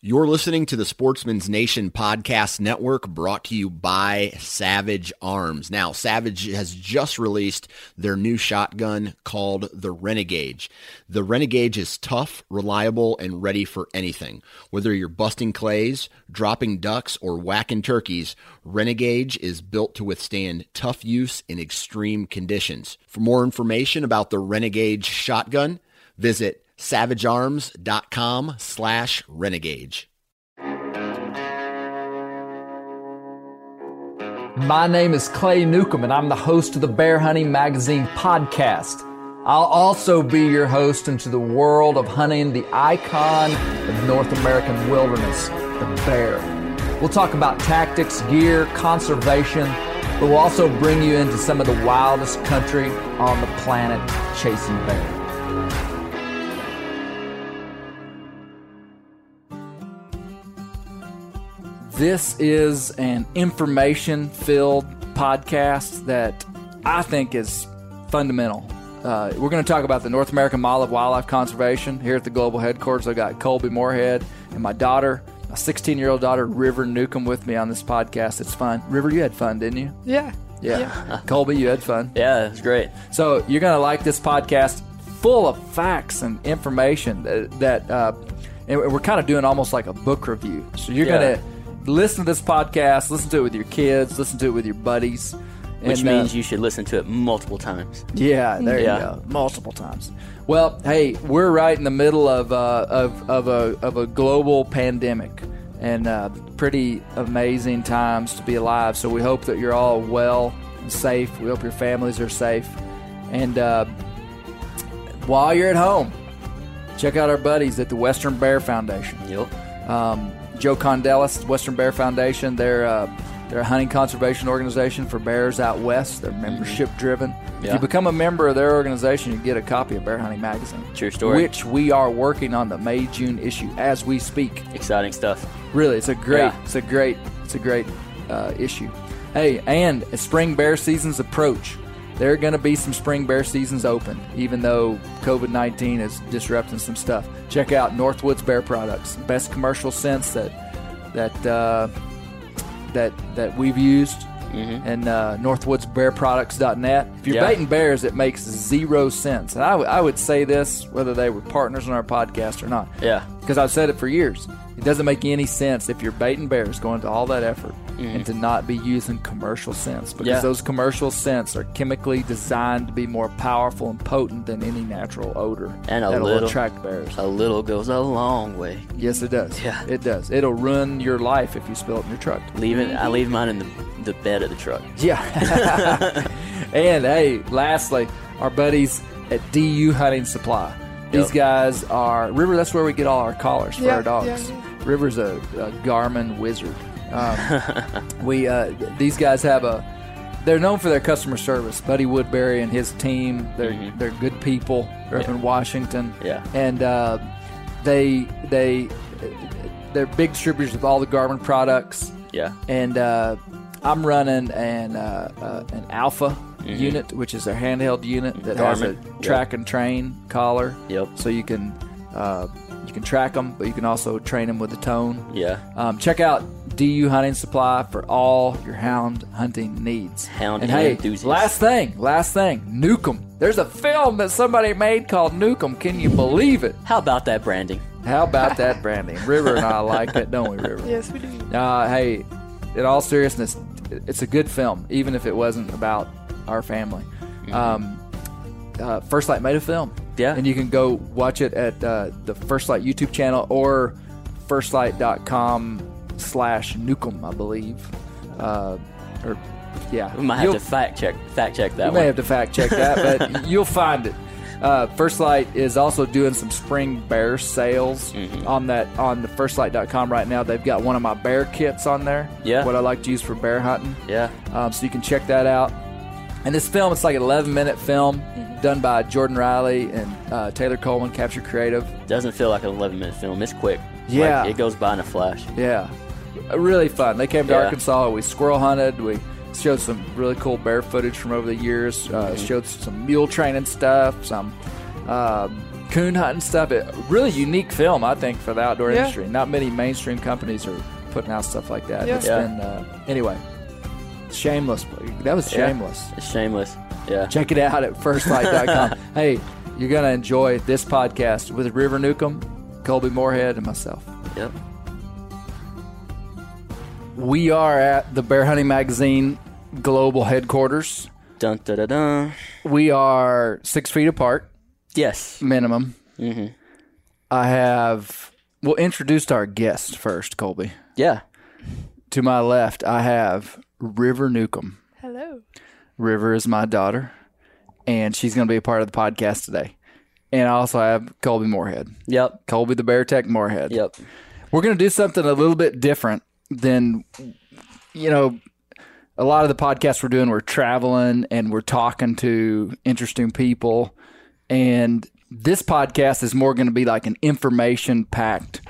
You're listening to the Sportsman's Nation podcast network brought to you by Savage Arms. Now, Savage has just released their new shotgun called the Renegade. The Renegade is tough, reliable, and ready for anything. Whether you're busting clays, dropping ducks, or whacking turkeys, Renegade is built to withstand tough use in extreme conditions. For more information about the Renegade shotgun, visit savagearms.com slash renegade. My name is Clay Newcomb, and I'm the host of the Bear Hunting Magazine podcast. I'll also be your host into the world of hunting the icon of North American wilderness, the bear. We'll talk about tactics, gear, conservation, but we'll also bring you into some of the wildest country on the planet chasing bear. This is an information filled podcast that I think is fundamental. Uh, we're going to talk about the North American Model of Wildlife Conservation here at the global headquarters. I've got Colby Moorhead and my daughter, my 16 year old daughter, River Newcomb, with me on this podcast. It's fun. River, you had fun, didn't you? Yeah. Yeah. Colby, you had fun. Yeah, it was great. So you're going to like this podcast full of facts and information that, that uh, and we're kind of doing almost like a book review. So you're Yeah. going to listen to this podcast, listen to it with your kids, listen to it with your buddies. Which and, uh, means you should listen to it multiple times. yeah, there Yeah. you go, multiple times. Well, hey, we're right in the middle of uh, of of a of a global pandemic, and uh, pretty amazing times to be alive. So we hope that you're all well and safe. We hope your families are safe, and uh, while you're at home, check out our buddies at the Western Bear Foundation. Yep. Um, Joe Condellis, Western Bear Foundation. They're uh, they're a hunting conservation organization for bears out west. They're membership driven. If Mm-hmm. You become a member of their organization, you get a copy of Bear Hunting Magazine. True story. Which we are working on the May June issue as we speak. Exciting stuff. Really, it's a great, Yeah. it's a great, it's a great uh, issue. Hey, and as spring bear seasons approach, there are going to be some spring bear seasons open, even though COVID nineteen is disrupting some stuff. Check out Northwoods Bear Products, best commercial scents that that uh, that that we've used. And uh, NorthwoodsBearProducts.net. If you're Yeah. baiting bears, it makes zero sense. And I, w- I would say this whether they were partners on our podcast or not Yeah. because I've said it for years. It doesn't make any sense if you're baiting bears going to all that effort and to not be using commercial scents because Mm-hmm. Yeah. those commercial scents are chemically designed to be more powerful and potent than any natural odor And a that'll little- attract bears. A little goes a long way. yes, it does. Yeah. it does. It'll ruin your life if you spill it in your truck. Leave it. I leave mine in the, the bed of the truck. Yeah. and hey, lastly, our buddies at DU Hunting Supply. These Yep. guys are River. That's where we get all our collars for Yeah, our dogs. yeah, River's a, a Garmin wizard. Um, we uh, these guys have a. They're known for their customer service. Buddy Woodbury and his team. They're they're good people. They're up in Washington. Yeah. And uh, they they they're big distributors of all the Garmin products. Yeah. And uh, I'm running an uh, uh, an Alpha unit, which is their handheld unit that has a Garmin. track and train collar. Yep. So you can uh, you can track them, but you can also train them with the tone. Yeah. Um, check out DU Hunting Supply for all your hound hunting needs. Hound and hey, enthusiasts. last thing, last thing, Nukem. There's a film that somebody made called Nukem. Can you believe it? How about that branding? How about that branding? River and I like it, don't we, River? Yes, we do. Uh, hey, in all seriousness, it's a good film, even if it wasn't about our family. Um, uh, First Light made a film. Yeah. And you can go watch it at uh, the First Light YouTube channel or firstlight.com slash nukem, I believe. Uh, or, yeah. We might have You'll- to fact check fact check that you one. may have to fact check that, but you'll find it. Uh, First Light is also doing some spring bear sales Mm-hmm. on that on the firstlight.com right now. They've got one of my bear kits on there. Yeah. What I like to use for bear hunting. yeah. Um, so you can check that out. And this film, it's like an 11 minute film done by Jordan Riley and uh, Taylor Coleman, Capture Creative. Doesn't feel like an 11 minute film. It's quick. Yeah. Like, it goes by in a flash. Yeah, Uh, really fun. They came to Yeah. Arkansas. We squirrel hunted. We showed some really cool bear footage from over the years. Uh, Mm-hmm. Showed some mule training stuff, some um, coon hunting stuff. It, really unique film, I think, for the outdoor Yeah. industry. Not many mainstream companies are putting out stuff like that. Yeah. It's Yeah. been uh, anyway. Shameless. That was Yeah. shameless. It's shameless. Yeah. Check it out at firstlight.com. hey, you're going to enjoy this podcast with River Newcomb, Colby Moorhead, and myself. Yep. We are at the Bear Hunting Magazine global headquarters. Dun da da dun. We are six feet apart, Yes. minimum. Mm-hmm. I have, well, introduced our guest first, Colby. Yeah. To my left, I have River Newcomb. Hello. River is my daughter, and she's going to be a part of the podcast today. And I also have Colby Moorhead. Yep. Colby the Bear Tech Moorhead. Yep. We're going to do something a little bit different than, you know, a lot of the podcasts we're doing, we're traveling and we're talking to interesting people. And this podcast is more going to be like an information packed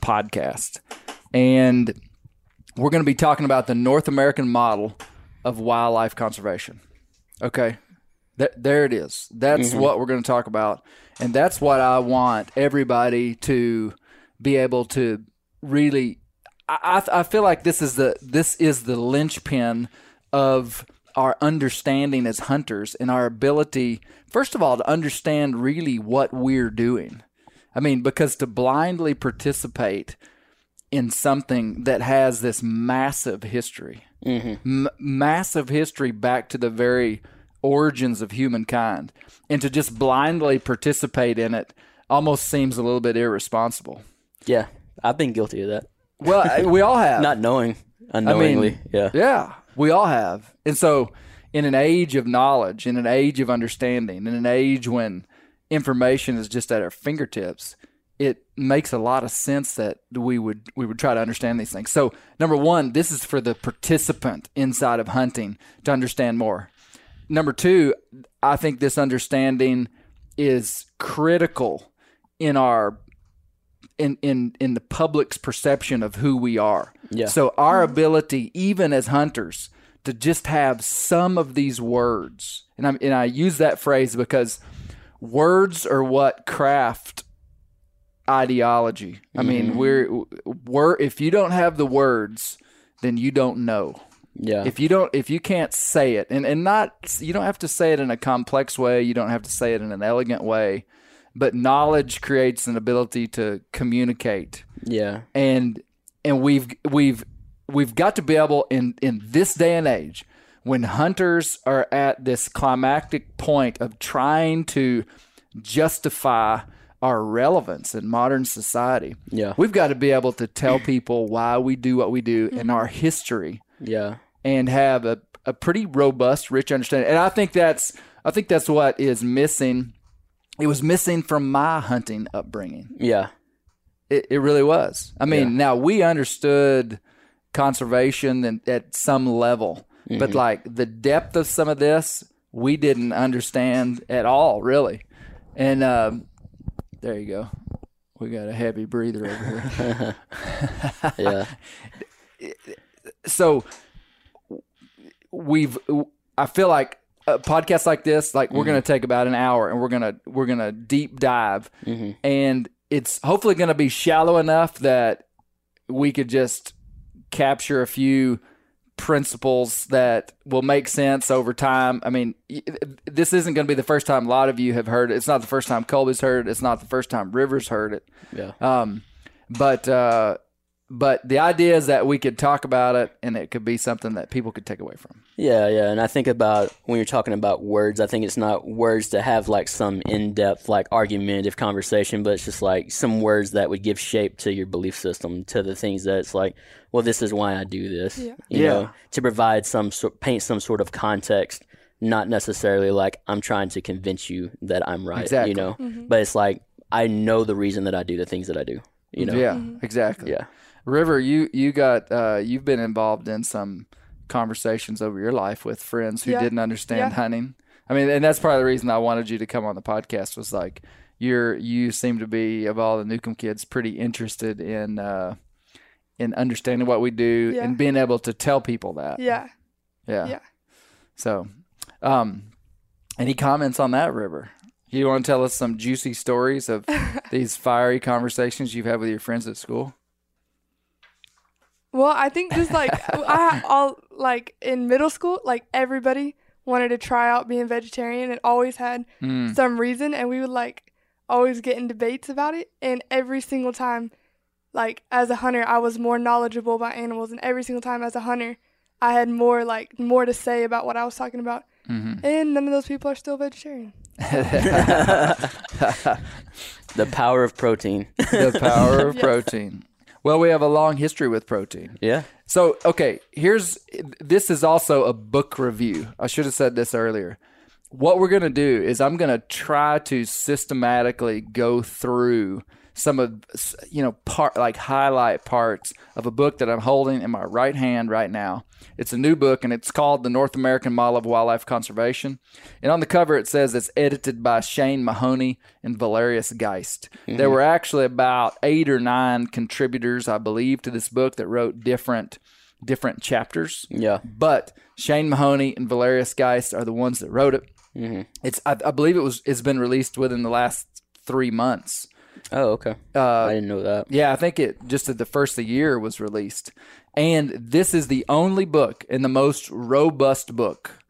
podcast. And we're going to be talking about the North American model of wildlife conservation. Okay. Th- there it is. That's mm-hmm. what we're going to talk about. And that's what I want everybody to be able to really. I, I I feel like this is the this is the linchpin of our understanding as hunters and our ability, first of all, to understand really what we're doing. I mean, because to blindly participate in something that has this massive history, mm-hmm. M- massive history back to the very origins of humankind, and to just blindly participate in it almost seems a little bit irresponsible. Yeah. I've been guilty of that. Well, we all have. Not knowing. Unknowingly. yeah. Yeah, we all have. And so, in an age of knowledge, in an age of understanding, in an age when information is just at our fingertips, it makes a lot of sense that we would we would try to understand these things. So, number 1, this is for the participant inside of hunting to understand more. Number 2, I think this understanding is critical in our in in in the public's perception of who we are. Yeah. So our ability, even as hunters, to just have some of these words, and I and I use that phrase because words are what craft ideology. I mean, mm-hmm. we're we're if you don't have the words, then you don't know. Yeah. If you don't, if you can't say it, and and not, you don't have to say it in a complex way. You don't have to say it in an elegant way, but knowledge creates an ability to communicate yeah. and and we've we've we've got to be able in in this day and age when hunters are at this climactic point of trying to justify our relevance in modern society Yeah. we've got to be able to tell people why we do what we do in our history Yeah. and have a, a pretty robust rich understanding and i think that's i think that's what is missing it was missing from my hunting upbringing Yeah. it, it really was. I mean, Yeah. now we understood conservation and at some level. But like the depth of some of this, we didn't understand at all, really. And um, there you go. We got a heavy breather over here. Yeah. so we've i feel like a podcast like this like we're going to mm-hmm. take about an hour and we're going to we're going to deep dive mm-hmm. and it's hopefully going to be shallow enough that we could just capture a few principles that will make sense over time. I mean, this isn't going to be the first time a lot of you have heard it. It's not the first time Colby's heard it. It's not the first time Rivers heard it. Yeah. Um, but uh, but the idea is that we could talk about it and it could be something that people could take away from. Yeah, yeah, and I think about when you're talking about words, I think it's not words to have like some in-depth, like argumentative conversation, but it's just like some words that would give shape to your belief system, to the things that it's like, well, this is why I do this. Yeah. You Yeah. know, to provide some sort, paint some sort of context, not necessarily like I'm trying to convince you that I'm right. Exactly. You know, mm-hmm. but it's like I know the reason that I do the things that I do. You know. Yeah, mm-hmm. exactly. Yeah. River, you you got uh, you've been involved in some conversations over your life with friends who Yeah. didn't understand Yeah. hunting. I mean, and that's probably the reason I wanted you to come on the podcast was like you're you seem to be of all the Newcomb kids pretty interested in uh, in understanding what we do Yeah. and being able to tell people that. Yeah. Yeah. Yeah. So, um, any comments on that, River? You want to tell us some juicy stories of these fiery conversations you've had with your friends at school? Well, I think just like I all like in middle school, like everybody wanted to try out being vegetarian and always had Mm. some reason and we would like always get in debates about it and every single time like as a hunter I was more knowledgeable about animals and every single time as a hunter I had more like more to say about what I was talking about. And none of those people are still vegetarian. The power of protein. the power of Yes. protein. Well, we have a long history with protein. yeah. So, okay, here's this is also a book review. I should have said this earlier. What we're going to do is I'm going to try to systematically go through some of you know part like highlight parts of a book that I'm holding in my right hand right now. It's a new book and it's called The North American Model of Wildlife Conservation. And on the cover it says it's edited by Shane Mahoney and Valerius Geist. There were actually about 8 or 9 contributors I believe to this book that wrote different different chapters. Yeah. But Shane Mahoney and Valerius Geist are the ones that wrote it. Mm-hmm. It's I, I believe it was it's been released within the last 3 months. Oh, okay. Uh, I didn't know that. yeah, I think it just at the first of the year was released. And this is the only book and the most robust book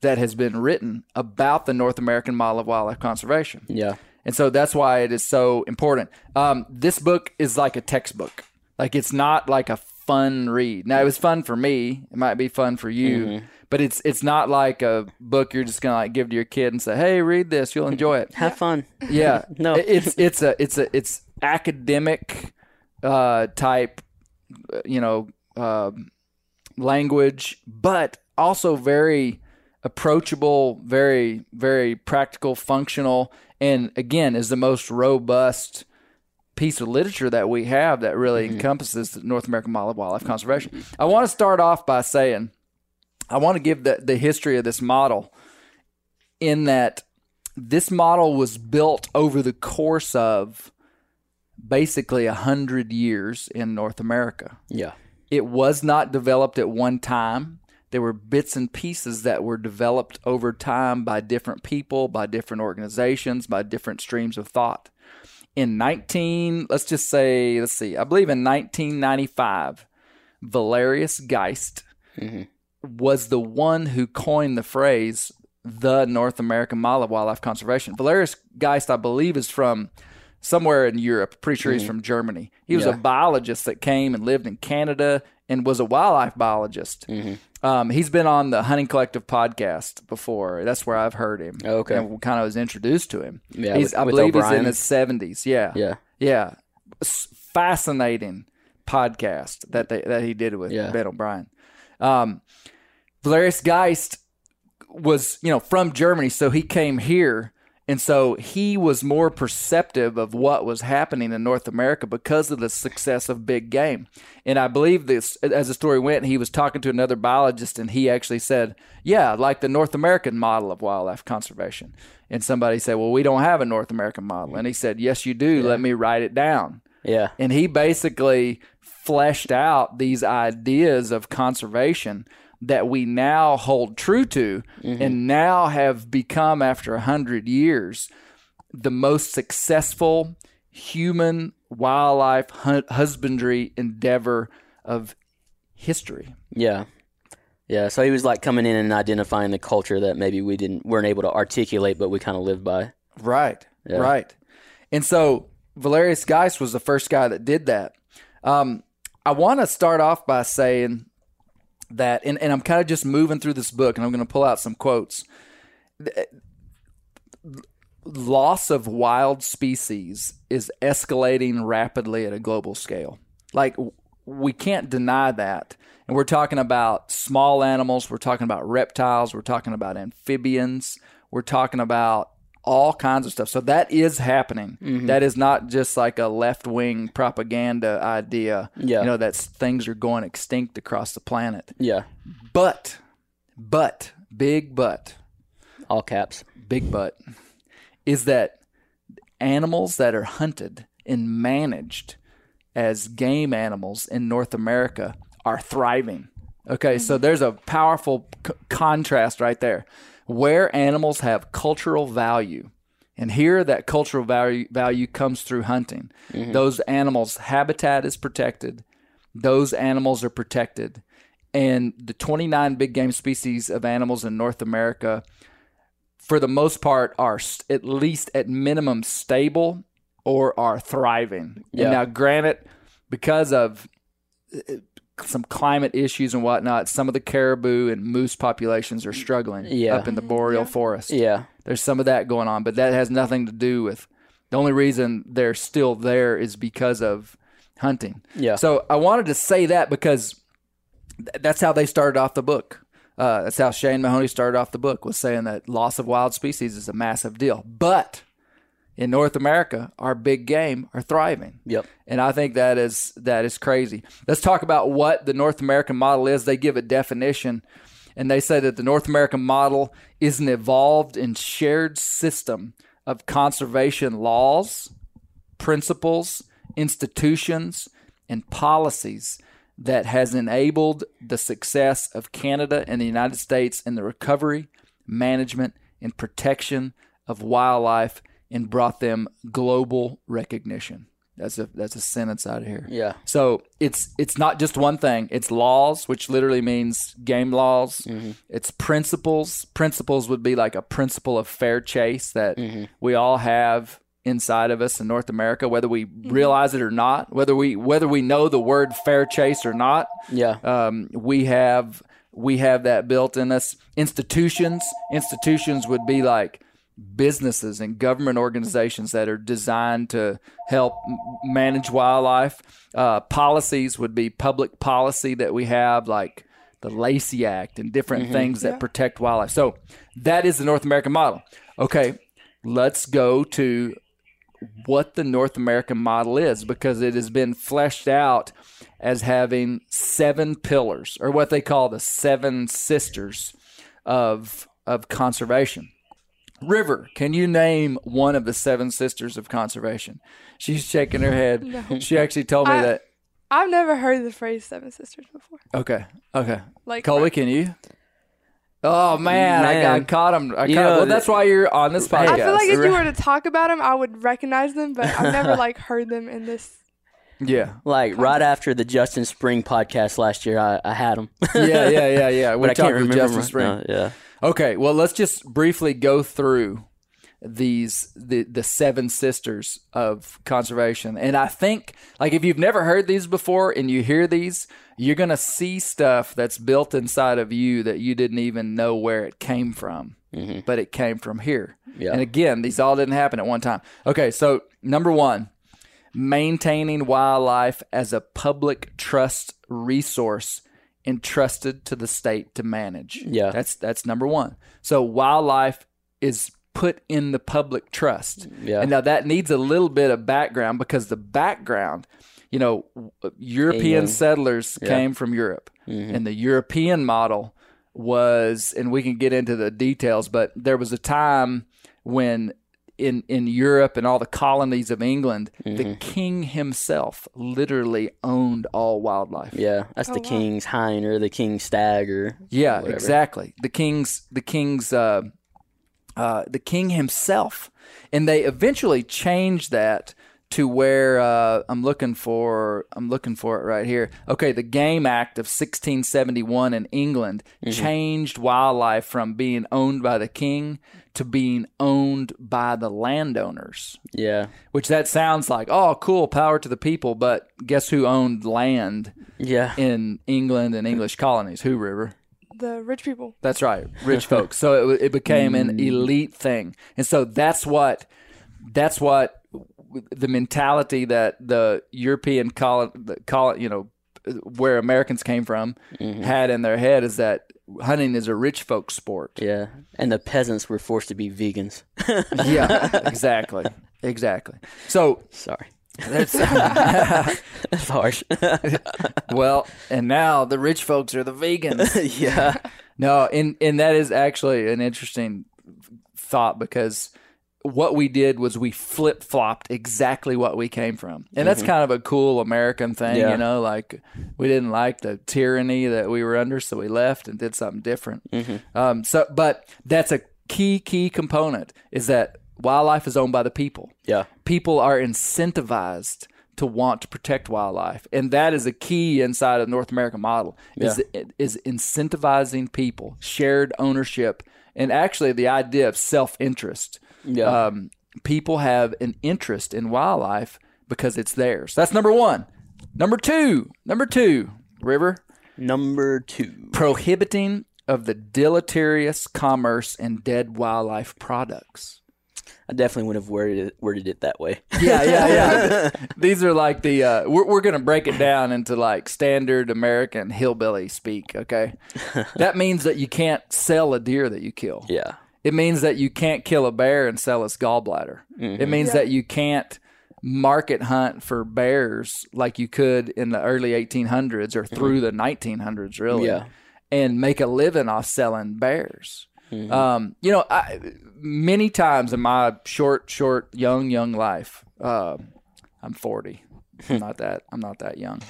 that has been written about the North American model of wildlife conservation. Yeah. And so that's why it is so important. Um, this book is like a textbook. Like it's not like a fun read. Now it was fun for me. It might be fun for you, but it's it's not like a book you're just gonna like give to your kid and say, "Hey, read this. You'll enjoy it." Have fun. Yeah. No. It's it's a it's a it's academic uh type uh, you know um language but also very approachable, very very practical, functional and again is the most robust piece of literature that we have that really mm-hmm. encompasses the North American model of wildlife conservation. I want to start off by saying I want to give the, the history of this model in that this model was built over the course of basically a hundred years in North America. Yeah. It was not developed at one time. There were bits and pieces that were developed over time by different people, by different organizations, by different streams of thought. In 19, let's just say, let's see, I believe in 1995, Valerius Geist mm-hmm. was the one who coined the phrase the North American model of wildlife conservation. Valerius Geist, I believe, is from somewhere in Europe. Pretty sure he's mm-hmm. from Germany. He was a biologist that came and lived in Canada and was a wildlife biologist. Um, he's been on the Hunting Collective podcast before. That's where I've heard him. Oh, okay. And kind of was introduced to him. Yeah, He's, with- I with believe he's in his 70s. Yeah. Yeah. Yeah. Fascinating podcast that they, that he did with Yeah. Ben O'Brien. Um, Valerius Geist was, you know, from Germany, so he came here And so he was more perceptive of what was happening in North America because of the success of big game. And I believe this, as the story went, he was talking to another biologist and he actually said, Yeah, like the North American model of wildlife conservation. And somebody said, Well, we don't have a North American model. And he said, Yes, you do. Let me write it down. Yeah. And he basically fleshed out these ideas of conservation that we now hold true to and now have become, after a hundred years, the most successful human wildlife hu- husbandry endeavor of history. Yeah. Yeah. So he was like coming in and identifying the culture that maybe we didn't weren't able to articulate, but we kind of lived by. Right. Yeah. Right. And so Valerius Geist was the first guy that did that. Um, I want to start off by saying that, and, and I'm kind of just moving through this book and I'm going to pull out some quotes. Loss of wild species is escalating rapidly at a global scale. Like, we can't deny that. And we're talking about small animals, we're talking about reptiles, we're talking about amphibians, we're talking about all kinds of stuff. So that is happening. Mm-hmm. That is not just like a left wing propaganda idea. Yeah. You know, that things are going extinct across the planet. Yeah. But, but, big but, All caps. big but, is that animals that are hunted and managed as game animals in North America are thriving. Okay, so mm-hmm. there's a powerful c- contrast right there. Where animals have cultural value, and here that cultural value value comes through hunting. Mm-hmm. Those animals' habitat is protected. Those animals are protected, and the 29 big game species of animals in North America for the most part are st- at least at minimum stable or are thriving. Yeah. And now, granted, because of some climate issues and whatnot, some of the caribou and moose populations are struggling Yeah. up in the boreal forest. Yeah. There's some of that going on, but that has nothing to do with the only reason they're still there is because of hunting. Yeah. So I wanted to say that because th- that's how they started off the book. Uh, that's how Shane Mahoney started off the book was saying that loss of wild species is a massive deal. But in North America, our big game are thriving. Yep. And I think that is that is crazy. Let's talk about what the North American model is. They give a definition and they say that the North American model is an evolved and shared system of conservation laws, principles, institutions, and policies that has enabled the success of Canada and the United States in the recovery, management, and protection of wildlife and brought them global recognition. That's a that's a sentence out of here. Yeah. So it's it's not just one thing. It's laws, which literally means game laws. Mm-hmm. It's principles. Principles would be like a principle of fair chase that mm-hmm. we all have inside of us in North America, whether we mm-hmm. realize it or not, whether we whether we know the word fair chase or not. Yeah. Um, we have we have that built in us. Institutions, institutions would be like businesses and government organizations that are designed to help manage wildlife. Uh, policies would be public policy that we have, like the Lacey Act and different things that protect wildlife. So that is the North American model. Okay, let's go to what the North American model is because it has been fleshed out as having seven pillars or what they call the seven sisters of of conservation. River, can you name one of the seven sisters of conservation? She's shaking her head. No. She actually told me I- that. I've never heard the phrase Seven Sisters before. Okay, okay. Like Colby, can you? Oh man, I, I Man. caught him. I caught You him. know, Well, that's why you're on this podcast. I feel like if you were to talk about them, I would recognize them, but I've never like heard them in this. yeah, Like right after the Justin Spring podcast last year, I, I had them. yeah, yeah, yeah, yeah. We're I can't remember. Justin Spring. no, yeah. Okay, well, let's just briefly go through these the the seven sisters of conservation. And I think like if you've never heard these before and you hear these, you're going to see stuff that's built inside of you that you didn't even know where it came from. Mm-hmm. But it came from here. Yeah. And again, these all didn't happen at one time. Okay, so number 1, maintaining wildlife as a public trust resource entrusted to the state to manage. Yeah. That's that's number 1. So wildlife is put in the public trust. Yeah. And now that needs a little bit of background because the background, you know, European settlers Yeah. Mm-hmm. came from Europe. And the European model was, and we can get into the details, but there was a time when in, in Europe and all the colonies of England, the Mm-hmm. king himself literally owned all wildlife. Yeah, that's Oh, the wow. king's hind or the king's stag or Yeah, whatever. exactly. The king's the king's uh, uh, the king himself, and they eventually changed that to where uh, I'm looking for. I'm looking for it right here. Okay, the Game Act of 1671 in England Mm-hmm. changed wildlife from being owned by the king to being owned by the landowners. Yeah, Which that sounds like, oh, cool, power to the people. But guess who owned land yeah, in England and English colonies? Who, River? The rich people. That's right, rich folks. So it, it became an mm. elite thing, and so that's what that's what the mentality that the European call call you know where Americans came from mm-hmm. had in their head is that hunting is a rich folks sport. yeah. And the peasants were forced to be vegans. yeah, exactly, exactly. So Sorry, that's that's harsh. well, and now the rich folks are the vegans. yeah, No, and and that is actually an interesting thought because what we did was we flip flopped exactly what we came from, and that's kind of a cool American thing, Yeah. you know. Like we didn't like the tyranny that we were under, so we left and did something different. Um, so, but that's a key key component is that wildlife is owned by the people yeah, people are incentivized to want to protect wildlife and that is a key inside of the north american model is, is incentivizing people shared ownership and actually the idea of self-interest Yeah. um, people have an interest in wildlife because it's theirs that's number one number two number two river number two. prohibiting of the deleterious commerce in dead wildlife products I definitely would have worded it, worded it that way. Yeah, yeah, yeah. These are like the uh, we're we're gonna break it down into like standard American hillbilly speak. Okay, that means that you can't sell a deer that you kill. yeah, It means that you can't kill a bear and sell its gallbladder. It means Yeah. that you can't market hunt for bears like you could in the early 1800s or through the 1900s, really, Yeah. and make a living off selling bears. Um, you know, I, many times in my short, short, young, young life, uh, I'm 40. I'm not that. I'm not that young.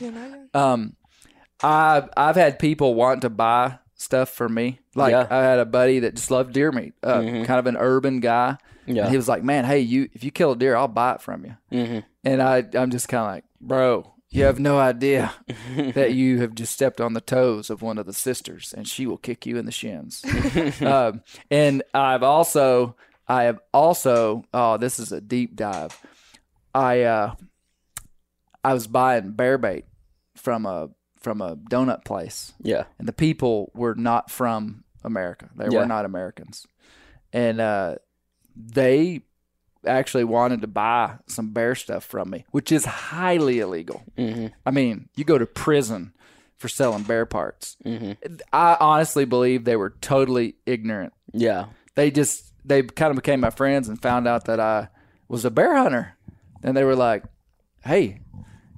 Um, I've I've had people want to buy stuff for me. Like Yeah. I had a buddy that just loved deer meat, uh, kind of an urban guy. Yeah. And he was like, "Man, hey, you if you kill a deer, I'll buy it from you." hmm And I I'm just kind of like, "Bro, you have no idea that you have just stepped on the toes of one of the sisters, and she will kick you in the shins." um, and I've also I have also oh, this is a deep dive. I uh I was buying bear bait from a from a donut place yeah, and the people were not from America. They Yeah. were not Americans, and uh, they actually wanted to buy some bear stuff from me, which is highly illegal. hmm I mean, you go to prison for selling bear parts. hmm I honestly believe they were totally ignorant. yeah, They just they kind of became my friends and found out that I was a bear hunter, and they were like, "Hey."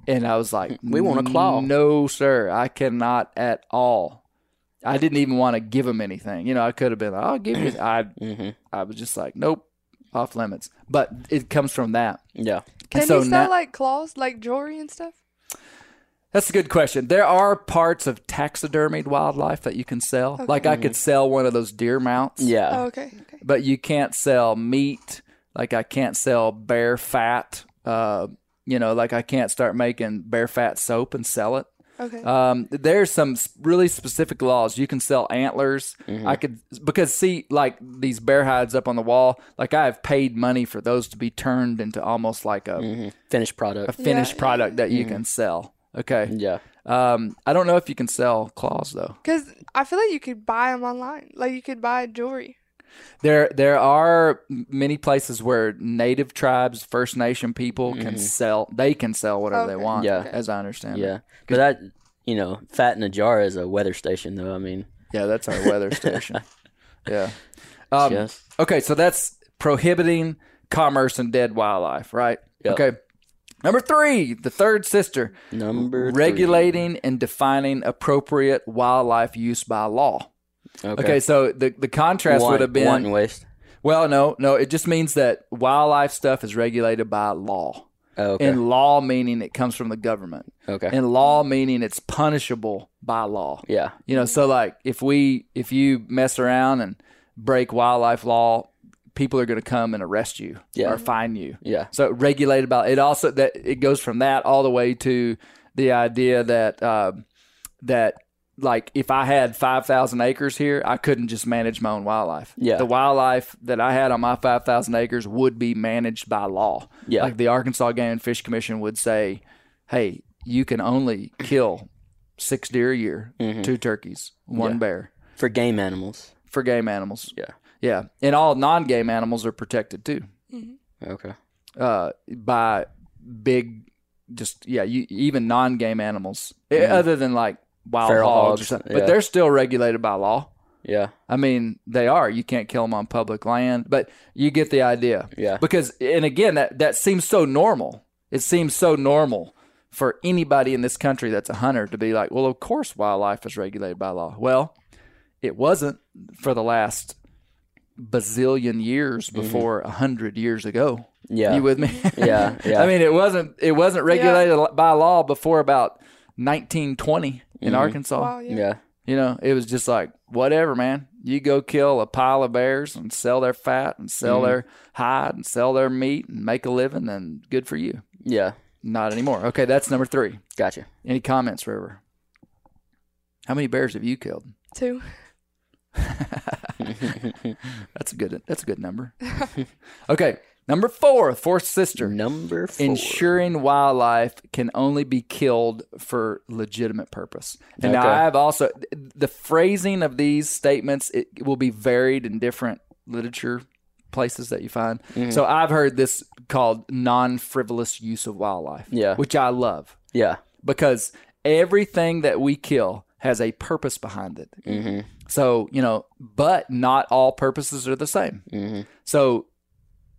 And I was like, We want a claw." No, sir, I cannot at all. I didn't even want to give him anything. You know, I could have been like, I'll give you. I, hmm I was just like, nope, off limits. But it comes from that. yeah, Can so you sell now- like claws, like jewelry and stuff? That's a good question. There are parts of taxidermied wildlife that you can sell. Like I could sell one of those deer mounts. yeah, Oh, okay, okay. but you can't sell meat. Like I can't sell bear fat. Uh, you know, like I can't start making bear fat soap and sell it. Okay. Um, there's some really specific laws. You can sell antlers. Mm-hmm. I could because see like these bear hides up on the wall. Like I have paid money for those to be turned into almost like a, hmm finished product, a finished Yeah. product that Mm-hmm. you can sell. Okay. Yeah, Um, I don't know if you can sell claws though. Because I feel like you could buy them online. Like you could buy jewelry. There, there are many places where native tribes, First Nation people can sell. They can sell whatever they want. Mm-hmm. Yeah. as I understand. yeah. it. But that, you know, fat in a jar is a weather station, though. I mean, yeah, that's our weather station. Yeah. Um, yes. Okay, so that's prohibiting commerce and dead wildlife, right? Yep. Okay. Number three, the third sister, Number three. regulating and defining appropriate wildlife use by law. Okay. Okay, so the the contrast Want- would have been wanton waste. well, no, no, it just means that wildlife stuff is regulated by law. Oh, okay. And law meaning it comes from the government. Okay. And law meaning it's punishable by law. yeah. You know, so like if we if you mess around and break wildlife law, people are going to come and arrest you Yeah. or fine you. Yeah. So regulated by it also that it goes from that all the way to the idea that uh, that like if I had five thousand acres here, I couldn't just manage my own wildlife. Yeah. The wildlife that I had on my five thousand acres would be managed by law. Yeah. Like the Arkansas Game and Fish Commission would say, Hey, you can only kill six deer a year, two turkeys, one Mm-hmm. Yeah. bear For game animals. for game animals. Yeah. Yeah. And all non game animals are protected too Okay. uh, by big, just yeah, you, even non-game animals, eh, other than like wild Mm-hmm. Feral hogs, hogs, yeah. but they're still regulated by law. Yeah. I mean, they are. You can't kill them on public land, but you get the idea. Yeah. Because, and again, that that seems so normal. It seems so normal for anybody in this country that's a hunter to be like, well, of course, wildlife is regulated by law. Well, it wasn't for the last bazillion years before a hundred years ago. Mm-hmm. Yeah. You with me? Yeah, yeah. I mean, it wasn't it wasn't regulated by law before about 1920 in Mm-hmm. Arkansas. Wow, yeah. Yeah. You know, it was just like whatever, man. You go kill a pile of bears and sell their fat and sell Mm-hmm. their hide and sell their meat and make a living, and good for you. Yeah. Not anymore. Okay, that's number three. Gotcha. Any comments, River? How many bears have you killed? Two. That's a good. That's a good number. okay, number four, fourth sister. Number four. ensuring wildlife can only be killed for legitimate purpose. And Okay. I have also the phrasing of these statements it will be varied in different literature places that you find. Mm-hmm. So I've heard this called non-frivolous use of wildlife, Yeah. which I love Yeah. because everything that we kill has a purpose behind it. Mm-hmm. So, you know, but not all purposes are the same. Mm-hmm. So,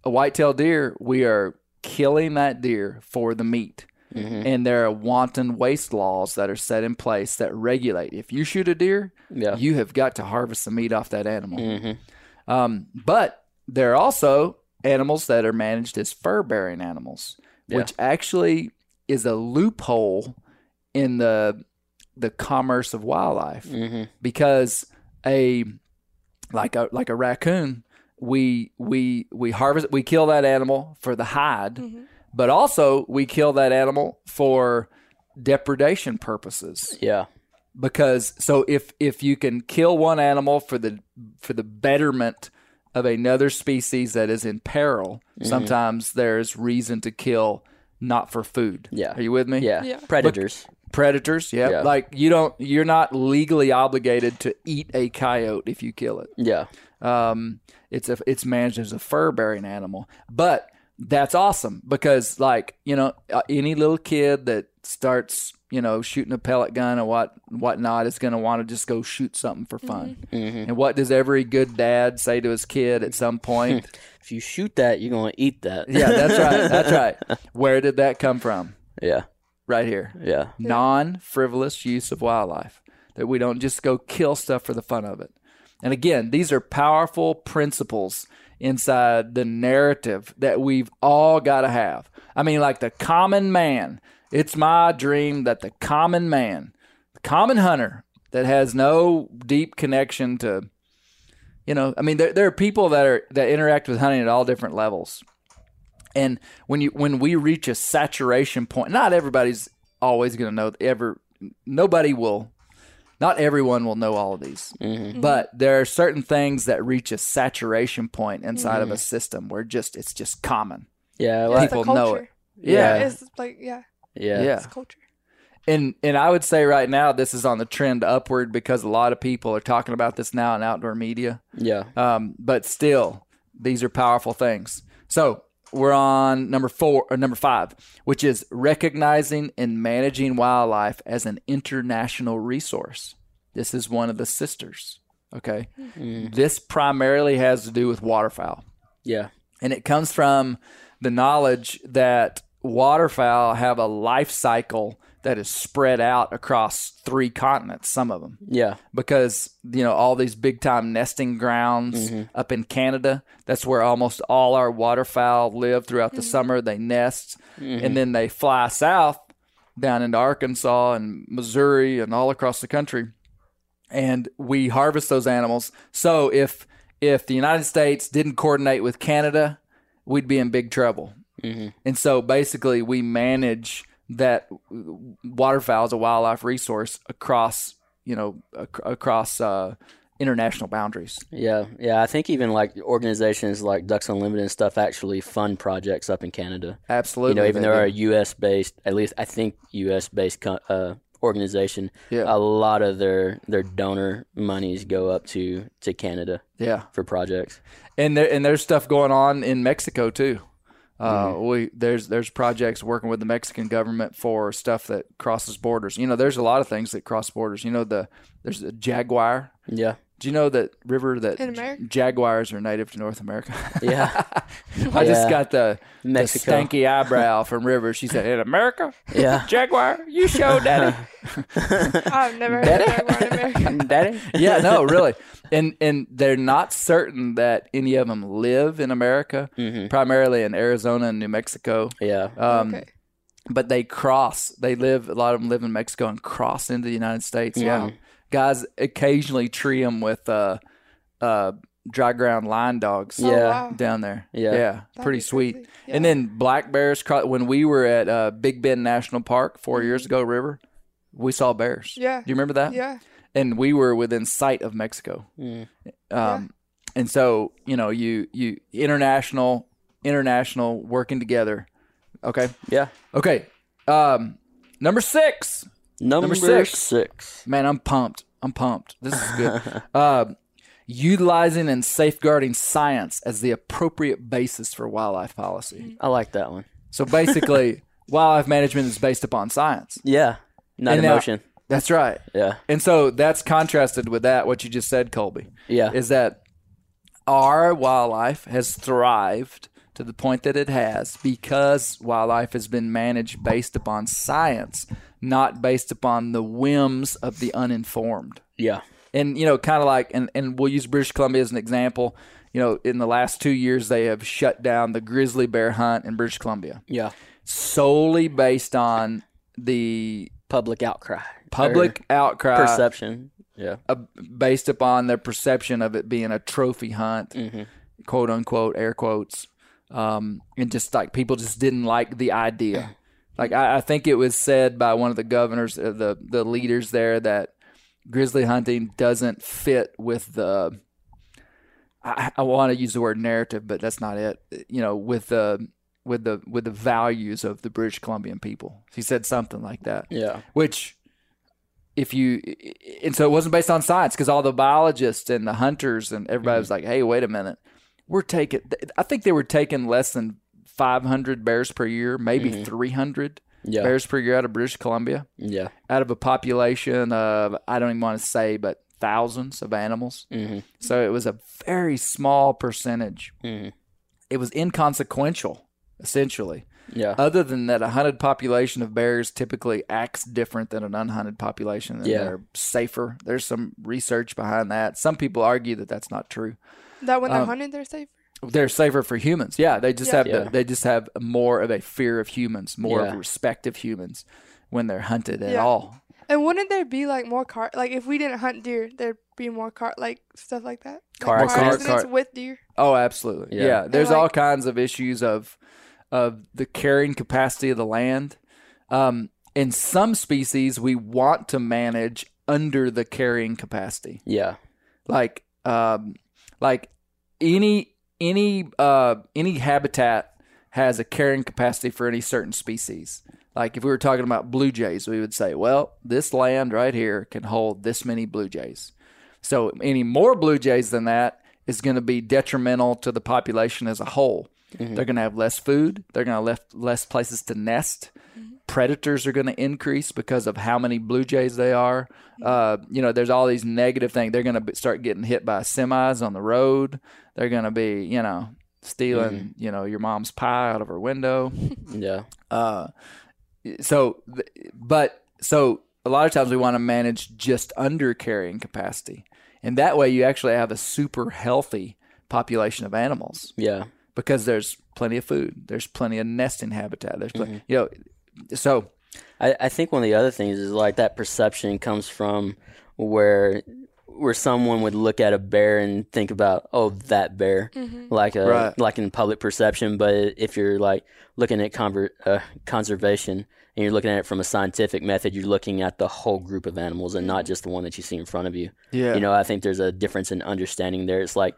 a white-tailed deer, we are killing that deer for the meat. Mm-hmm. And there are wanton waste laws that are set in place that regulate. If you shoot a deer, Yeah. you have got to harvest the meat off that animal. Mm-hmm. Um, but there are also animals that are managed as fur bearing animals, which actually is a loophole in the the commerce of wildlife Mm-hmm. because a like a like a raccoon we we we harvest we kill that animal for the hide but also we kill that animal for depredation purposes Yeah. because so if if you can kill one animal for the for the betterment of another species that is in peril Mm-hmm. sometimes there's reason to kill not for food Yeah. are you with me Yeah. Yeah. Predators. predators yeah. Yeah. like you don't you're not legally obligated to eat a coyote if you kill it yeah. um it's a it's managed as a fur bearing animal but that's awesome because like you know uh, any little kid that starts you know shooting a pellet gun or what whatnot is going to want to just go shoot something for fun and what does every good dad say to his kid at some point If you shoot that, you're gonna eat that. yeah that's right that's right where did that come from Yeah. right here Yeah. non frivolous use of wildlife. That we don't just go kill stuff for the fun of it. And again, these are powerful principles inside the narrative that we've all got to have. I mean, like the common man. It's my dream that the common man, the common hunter that has no deep connection to, you know, I mean, there, there are people that are that interact with hunting at all different levels. And when you when we reach a saturation point, not everybody's always going to know ever. Nobody will. Not everyone will know all of these, but there are certain things that reach a saturation point inside of a system where just it's just common. Yeah. Yeah, Like, it's a People know it. Yeah, It's like yeah, yeah. yeah. it's culture. And and I would say right now this is on the trend upward because a lot of people are talking about this now in outdoor media. Yeah. Um, but still, these are powerful things. So we're on number four or number five, which is recognizing and managing wildlife as an international resource. This is one of the sisters. Okay. Mm. This primarily has to do with waterfowl. Yeah. And it comes from the knowledge that waterfowl have a life cycle that is spread out across three continents, some of them. Yeah. Because, you know, all these big time nesting grounds mm-hmm. up in Canada, that's where almost all our waterfowl live throughout the mm-hmm. summer. They nest and mm-hmm. then they fly south down into Arkansas and Missouri and all across the country. And we harvest those animals. So if if the United States didn't coordinate with Canada, we'd be in big trouble. And so basically, we manage that waterfowl is a wildlife resource across, you know, ac- across uh, international boundaries. Yeah, yeah. I think even like organizations like Ducks Unlimited and stuff actually fund projects up in Canada. Absolutely, You know, even though they're a U.S. based, at least I think U.S. based co- uh, organization, Yeah. a lot of their their donor monies go up to to Canada yeah, for projects. and there, and there's stuff going on in Mexico too. Uh, Mm-hmm. we there's there's projects working with the Mexican government for stuff that crosses borders. You know, there's a lot of things that cross borders. You know, the there's a jaguar. Yeah, Do you know that river that jaguars are native to North America? yeah, I just got the, the Mexico. stanky eyebrow from River. She said, "In America, yeah. jaguar, you show daddy." I've never heard of Jaguar in America. Daddy. yeah, no, really. And and they're not certain that any of them live in America, primarily in Arizona and New Mexico. Yeah, Um, okay. But they cross. They live. A lot of them live in Mexico and cross into the United States. Yeah, guys occasionally tree them with uh, uh, dry ground line dogs. Oh, Yeah. wow. down there. Yeah. yeah, That'd pretty sweet. crazy. And then black bears. When we were at uh, Big Bend National Park 4 years ago, River, we saw bears. Mm-hmm. Yeah. do you remember that? Yeah. And we were within sight of Mexico. Um, and so you know, you you international international working together. Okay, yeah. okay. Um, number six, Number, six. six. man, I'm pumped. I'm pumped. This is good. um, utilizing and safeguarding science as the appropriate basis for wildlife policy. I like that one. So basically, wildlife management is based upon science. Yeah, not And now- emotion. That's right. yeah, And so that's contrasted with that, what you just said, Colby. yeah, is that our wildlife has thrived to the point that it has because wildlife has been managed based upon science, not based upon the whims of the uninformed. yeah, And you know, kind of like, and and we'll use British Columbia as an example. You know, in the last two years, they have shut down the grizzly bear hunt in British Columbia yeah. solely based on the Public outcry, public outcry perception. Yeah, uh, based upon their perception of it being a trophy hunt, Mm-hmm. quote unquote, air quotes, um, and just like people just didn't like the idea. Like I, I think it was said by one of the governors, uh, the the leaders there, that grizzly hunting doesn't fit with the. I, I want to use the word narrative, but that's not it. You know, with the with the with the values of the British Columbian people. He said something like that yeah, which if you and so it wasn't based on science because all the biologists and the hunters and everybody Mm-hmm. was like hey wait a minute we're taking i think they were taking less than 500 bears per year maybe 300 Mm-hmm. yeah, bears per year out of british columbia yeah, out of a population of i don't even want to say but thousands of animals mm-hmm. so it was a very small percentage Mhm. it was inconsequential essentially yeah, other than that, a hunted population of bears typically acts different than an unhunted population. And Yeah. they're safer. There's some research behind that. Some people argue that that's not true. That when they're Um, hunted, they're safer. They're safer for humans. Yeah, they just Yeah. have Yeah. The, they just have more of a fear of humans, more of Yeah. a respect of humans when they're hunted at Yeah. all. And wouldn't there be like more car? Like if we didn't hunt deer, there'd be more car, like stuff like that. Car like car accidents. accidents Car- with deer. Oh, absolutely. Yeah. Yeah. There's like- all kinds of issues of of the carrying capacity of the land. Um, in some species, we want to manage under the carrying capacity. yeah, like um like any any uh any habitat has a carrying capacity for any certain species like if we were talking about blue jays we would say well this land right here can hold this many blue jays so any more blue jays than that is going to be detrimental to the population as a whole they're going to have less food they're going to have less, places to nest predators are going to increase because of how many blue jays they are. Uh, you know, there's all these negative things. They're going to start getting hit by semis on the road. They're going to be, you know, stealing, you know, your mom's pie out of her window. Yeah. Uh, so, th- but so a lot of times we want to manage just under carrying capacity, and that way you actually have a super healthy population of animals Yeah. Because there's plenty of food, there's plenty of nesting habitat, there's plenty, mm-hmm. you know, so I, I think one of the other things is like that perception comes from where where someone would look at a bear and think about oh that bear. Mm-hmm. Like a Right. like in public perception but if you're like looking at conver- uh, conservation and you're looking at it from a scientific method you're looking at the whole group of animals and not mm-hmm. just the one that you see in front of you. Yeah. you know i think there's a difference in understanding there. It's like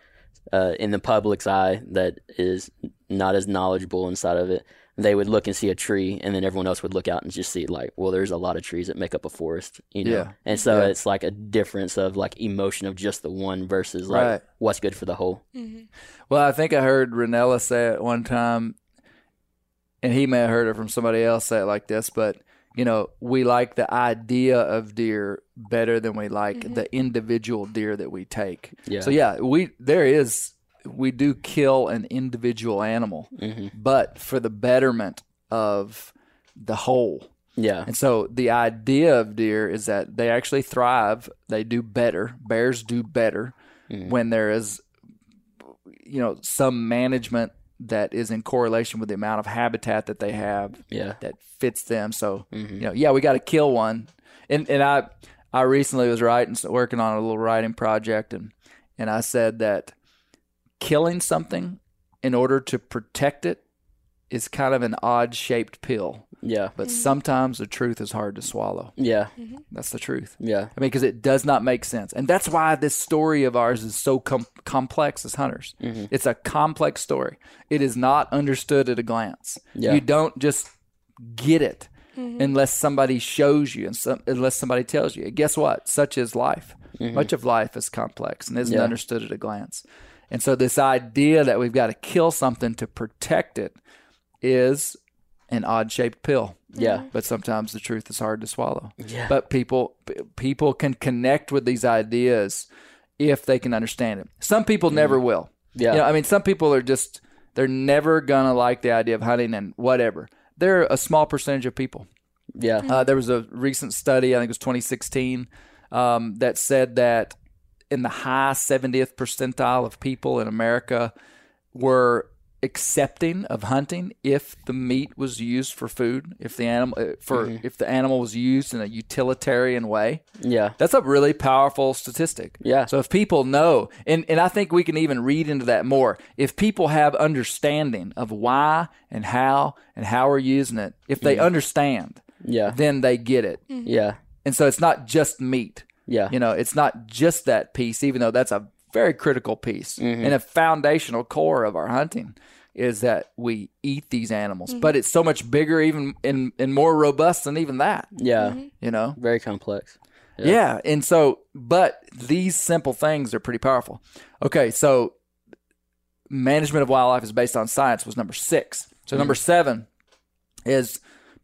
uh, in the public's eye that is not as knowledgeable inside of it they would look and see a tree and then everyone else would look out and just see like well there's a lot of trees that make up a forest you know Yeah. and so Yeah. it's like a difference of like emotion of just the one versus like Right. what's good for the whole Well, I think I heard Rinella say it one time, and he may have heard it from somebody else say it like this, but you know, we like the idea of deer better than we like mm-hmm. the individual deer that we take. Yeah. So yeah, we there is we do kill an individual animal, mm-hmm. but for the betterment of the whole. yeah And so the idea of deer is that they actually thrive. They do better. Bears do better mm-hmm. when there is, you know, some management that is in correlation with the amount of habitat that they have Yeah. that fits them. So, mm-hmm. you know, yeah, we got to kill one. And and I I recently was writing working on a little writing project and and I said that killing something in order to protect it is kind of an odd shaped pill. Yeah But mm-hmm. sometimes the truth is hard to swallow. yeah mm-hmm. That's the truth. yeah I mean, because it does not make sense. And that's why this story of ours is so com- complex as hunters. Mm-hmm. It's a complex story. It is not understood at a glance. Yeah. You don't just get it unless somebody shows you and some, unless somebody tells you. And guess what? Such is life. Much of life is complex and isn't Yeah. understood at a glance. And so, this idea that we've got to kill something to protect it is an odd shaped pill yeah but sometimes the truth is hard to swallow. Yeah. But people people can connect with these ideas if they can understand it. Some people never will. Yeah. You know, I mean, some people are just they're never gonna like the idea of hunting and whatever. They're a small percentage of people. yeah Uh, there was a recent study, I think it was 2016, um, that said that in the high 70th percentile of people in America were accepting of hunting if the meat was used for food, if the animal uh, for mm-hmm. if the animal was used in a utilitarian way. yeah That's a really powerful statistic. Yeah. So if people know, and, and I think we can even read into that more, if people have understanding of why and how and how we're using it, if they mm-hmm. understand, yeah then they get it. Mm-hmm. yeah And so it's not just meat. yeah You know, it's not just that piece, even though that's a very critical piece and a foundational core of our hunting is that we eat these animals. But mm-hmm. it's so much bigger, even and, and more robust than even that. yeah mm-hmm. You know? very complex Yeah. And so, but these simple things are pretty powerful. Okay. So, management of wildlife is based on science was number six. So, mm-hmm. number seven is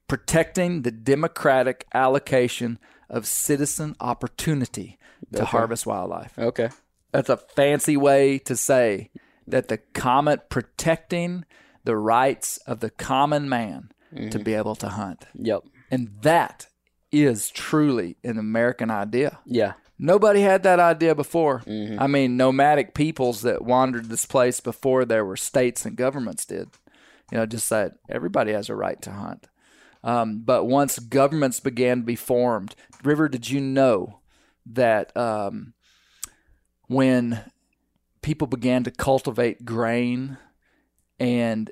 protecting the democratic allocation of citizen opportunity to harvest wildlife. okay That's a fancy way to say that the common protecting the rights of the common man to be able to hunt. yep And that is truly an American idea. yeah Nobody had that idea before. I mean, nomadic peoples that wandered this place before there were states and governments did. You know, just that everybody has a right to hunt. Um, but once governments began to be formed, River, did you know that um, when people began to cultivate grain and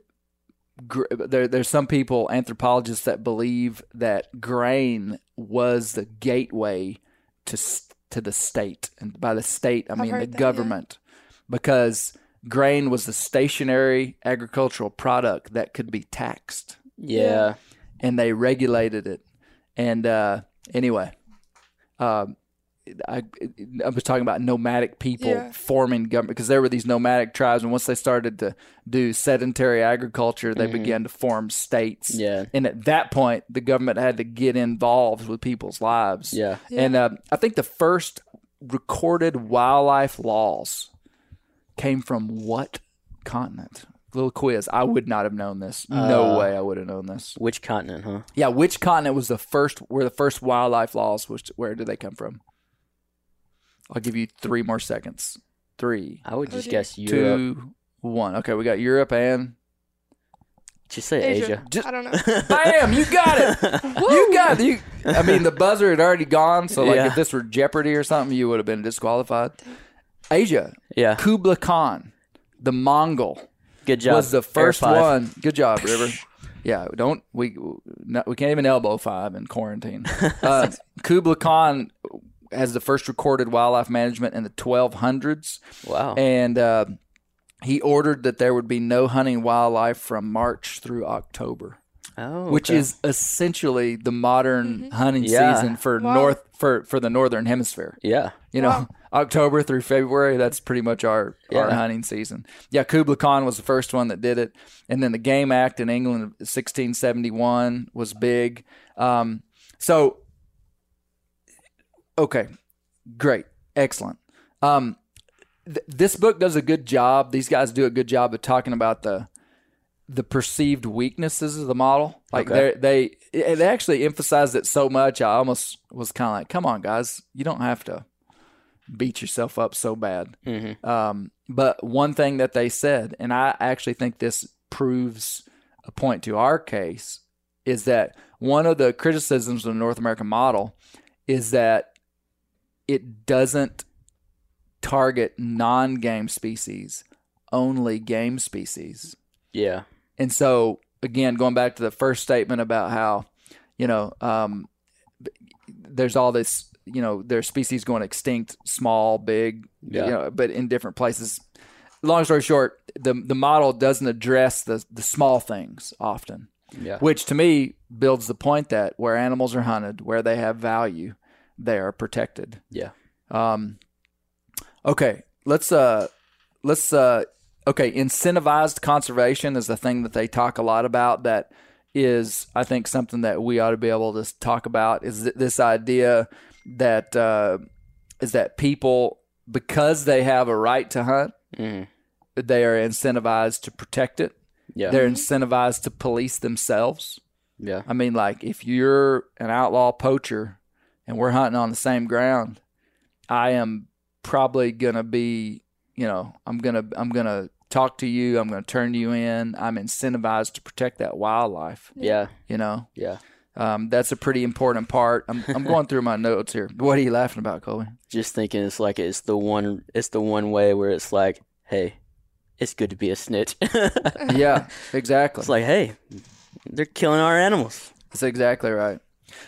gr- there, there's some people anthropologists that believe that grain was the gateway to to the state. And by the state I mean the heard that, yeah. government. Because grain was a stationary agricultural product that could be taxed. Yeah. And they regulated it. And uh, anyway um, I, I was talking about nomadic people Yeah. forming government because there were these nomadic tribes, and once they started to do sedentary agriculture, they began to form states. Yeah. and at that point, the government had to get involved with people's lives. Yeah. and uh, I think the first recorded wildlife laws came from what continent? little quiz. I would not have known this. No Uh, way I would have known this. Which continent, huh? Yeah, which continent was the first? Were the first wildlife laws? Which where did they come from? I'll give you three more seconds. Three, I would just dear. guess Europe. two, one. Okay, we got Europe and Did you say Asia. Asia? Just- I don't know. bam, you got it. you got it. You, I mean, the buzzer had already gone, so like Yeah. if this were Jeopardy or something, you would have been disqualified. Asia, Yeah. Kublai Khan, the Mongol. Good job. was the Air first five. one. Good job, River. Yeah, don't we? Not, we can't even elbow five in quarantine. Uh, Kublai Khan has the first recorded wildlife management in the 1200s, Wow. and uh, he ordered that there would be no hunting wildlife from March through October, oh, which is essentially the modern hunting Yeah. season for Wow. north for for the northern hemisphere. yeah. You know, Wow. October through February, that's pretty much our, our hunting season. Yeah, Kublai Khan was the first one that did it. And then the Game Act in England 1671 was big. Um, so, okay, great, excellent. Um, th- this book does a good job. These guys do a good job of talking about the the perceived weaknesses of the model. Like Okay. they they it actually emphasize it so much. I almost was kind of like, "Come on, guys, you don't have to beat yourself up so bad." Mm-hmm. Um, but one thing that they said, and I actually think this proves a point to our case, is that one of the criticisms of the North American model is that it doesn't target non-game species, only game species. Yeah. And so, again, going back to the first statement about how, you know, um, there's all this, you know, there's species going extinct, small, big, Yeah. you know, but in different places. Long story short, the the model doesn't address the the small things often, Yeah. which to me builds the point that where animals are hunted, where they have value, they are protected. Yeah. Um, okay, let's uh, let's uh, okay. Incentivized conservation is the thing that they talk a lot about. That is, I think, something that we ought to be able to talk about. Is th- this idea that uh, is that people because they have a right to hunt, Mhm. they are incentivized to protect it. Yeah. They're incentivized to police themselves. yeah. I mean, like if you're an outlaw poacher and we're hunting on the same ground, I am probably gonna be, you know, I'm gonna I'm gonna talk to you. I'm gonna turn you in. I'm incentivized to protect that wildlife. Yeah. You know, Yeah. um, that's a pretty important part. I'm I'm going through my notes here. What are you laughing about, Colby? Just thinking it's like it's the one it's the one way where it's like, hey, it's good to be a snitch. yeah, exactly. It's like, hey, they're killing our animals. That's exactly right.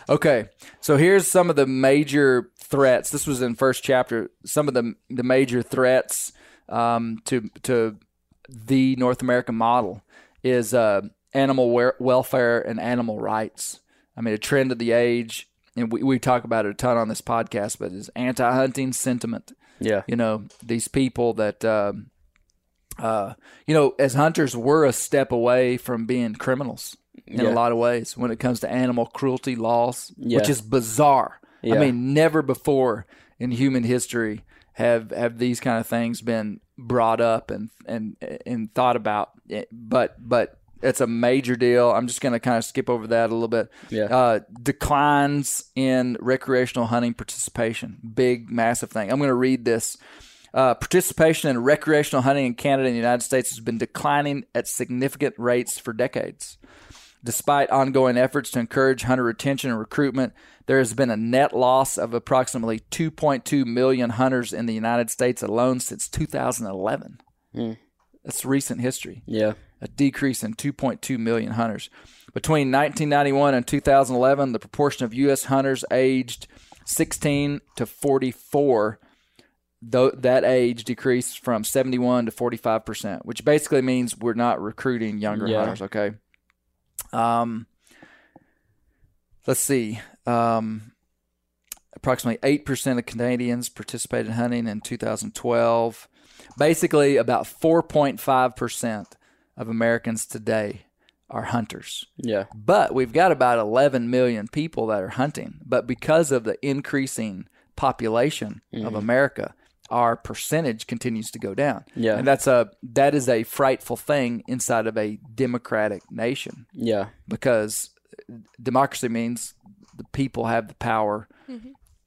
Okay, so here's some of the major threats. This was in first chapter. Some of the the major threats um, to to the North American model is uh, animal wer- welfare and animal rights. I mean, a trend of the age, and we, we talk about it a ton on this podcast, but is anti-hunting sentiment Yeah. you know these people that um, uh, you know as hunters we're a step away from being criminals in a lot of ways when it comes to animal cruelty laws Yeah. which is bizarre Yeah. i mean never before in human history have have these kind of things been brought up and and and thought about but but it's a major deal. I'm just going to kind of skip over that a little bit. Yeah. Uh, declines in recreational hunting participation. Big, massive thing. I'm going to read this. Uh, participation in recreational hunting in Canada and the United States has been declining at significant rates for decades. Despite ongoing efforts to encourage hunter retention and recruitment, there has been a net loss of approximately 2.2 million hunters in the United States alone since 2011. Hmm. That's recent history Yeah. a decrease in 2.2 million hunters. Between 1991 and 2011, the proportion of U.S. hunters aged 16 to 44, though that age decreased from 71 to 45 percent, which basically means we're not recruiting younger Yeah. hunters. Okay. Um. Let's see. Um. Approximately eight percent of Canadians participated in hunting in 2012. Basically, about 4.5 percent of Americans today are hunters. Yeah. But we've got about 11 million people that are hunting. But because of the increasing population of America, our percentage continues to go down. Yeah. and that's a that is a frightful thing inside of a democratic nation Yeah. because democracy means the people have the power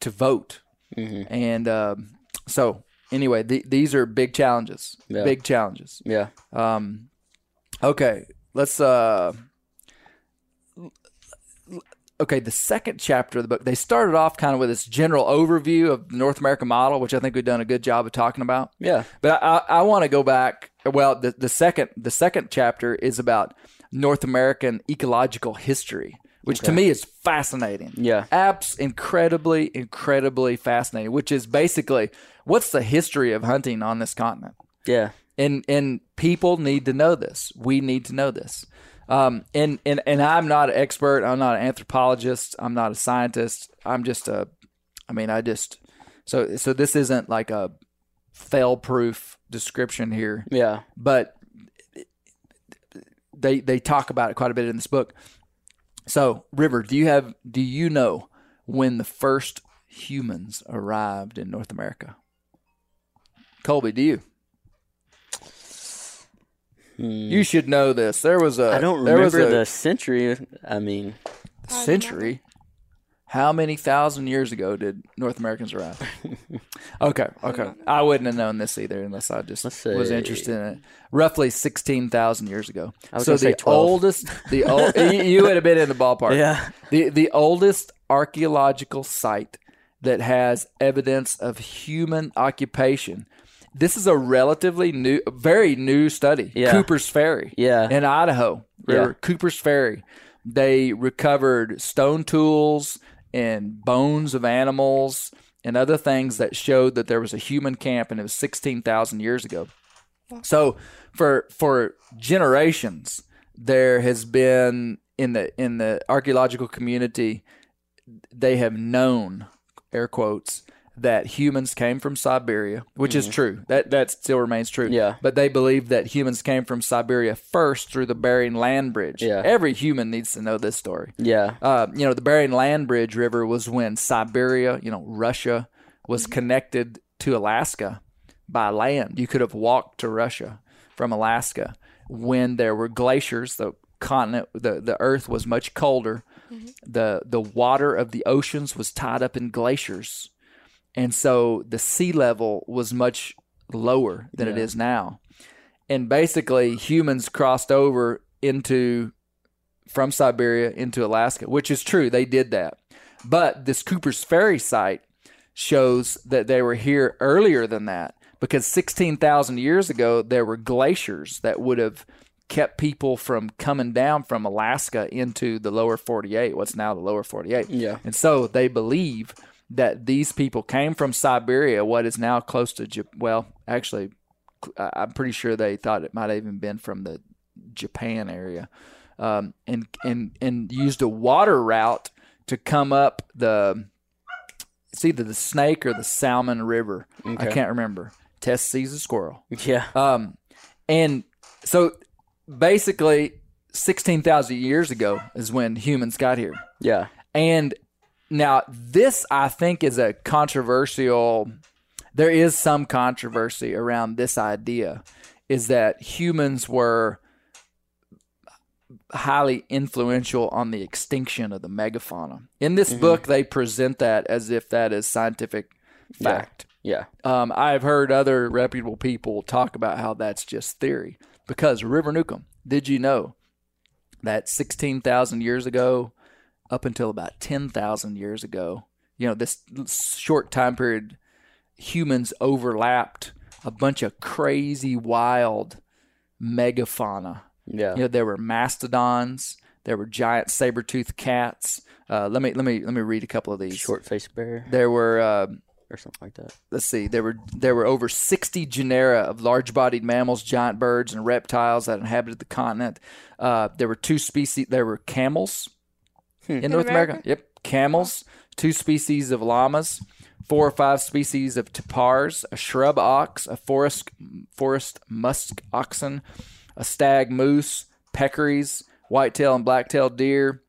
to vote, Mm-hmm. and um, so anyway, the, these are big challenges. Yeah. Big challenges. Yeah. Um, okay, let's. Uh, okay, the second chapter of the book, they started off kind of with this general overview of the North American model, which I think we've done a good job of talking about. Yeah. But I, I want to go back. Well, the, the second the second chapter is about North American ecological history, which to me is fascinating. Yeah. Apps incredibly, incredibly fascinating. Which is basically what's the history of hunting on this continent Yeah. and and people need to know this. We need to know this. Um, and and and I'm not an expert. I'm not an anthropologist. I'm not a scientist. I'm just a. I mean, I just. So so this isn't like a fail-proof description here, Yeah. but they they talk about it quite a bit in this book. So, River, do you have do you know when the first humans arrived in North America? Colby, do you? You should know this. There was a Hmm. Don't there was remember a the century. I mean, century. How many thousand years ago did North Americans arrive? okay, okay. I wouldn't have known this either unless I just Let's was see. interested in it. Roughly sixteen thousand years ago. I was so gonna say the 12. oldest, the old, you you would have been in the ballpark. Yeah. The the oldest archaeological site that has evidence of human occupation. This is a relatively new, very new study. Yeah. Cooper's Ferry. Yeah. In Idaho. Yeah. Cooper's Ferry. They recovered stone tools and bones of animals and other things that showed that there was a human camp and it was 16,000 years ago. So for for generations there has been in the in the archaeological community they have known air quotes that humans came from Siberia, which is true. That that still remains true. Mm-hmm. Yeah. But they believe that humans came from Siberia first through the Bering Land Bridge. Yeah. Every human needs to know this story. yeah. Uh, you know, the Bering Land Bridge River was when Siberia, you know, Russia, was connected to Alaska by land. You could have walked to Russia from Alaska when there were glaciers. The continent, the, the Earth was much colder. the The water of the oceans was tied up in glaciers, and so the sea level was much lower than it is now. And basically, humans crossed over into from Siberia into Alaska, which is true. They did that. But this Cooper's Ferry site shows that they were here earlier than that because 16,000 years ago, there were glaciers that would have kept people from coming down from Alaska into the lower 48, what's now the lower 48. Yeah. And so they believe that these people came from Siberia, what is now close to, Jap- well, actually, I'm pretty sure they thought it might have even been from the Japan area, um, and and and used a water route to come up the. It's either the Snake or the Salmon River. I can't remember. Tess sees a squirrel. Yeah. Um, and so basically, sixteen thousand years ago is when humans got here. Yeah. And now this I think is a controversial there is some controversy around this idea is that humans were highly influential on the extinction of the megafauna. In this book they present that as if that is scientific fact. Yeah. Um, I've heard other reputable people talk about how that's just theory. Because River Newcomb, did you know that 16,000 years ago, up until about 10,000 years ago, you know, this short time period, humans overlapped a bunch of crazy, wild megafauna. Yeah. You know, there were mastodons, there were giant saber-toothed cats. Uh, let me let me let me read a couple of these. Short faced bear There were uh, or something like that. let's see there were there were over 60 genera of large-bodied mammals giant birds and reptiles that inhabited the continent uh, there were two species there were camels in, north america? America? yep camels two species of llamas four or five species of tapirs a shrub ox a forest forest musk oxen a stag moose peccaries whitetail and black-tailed deer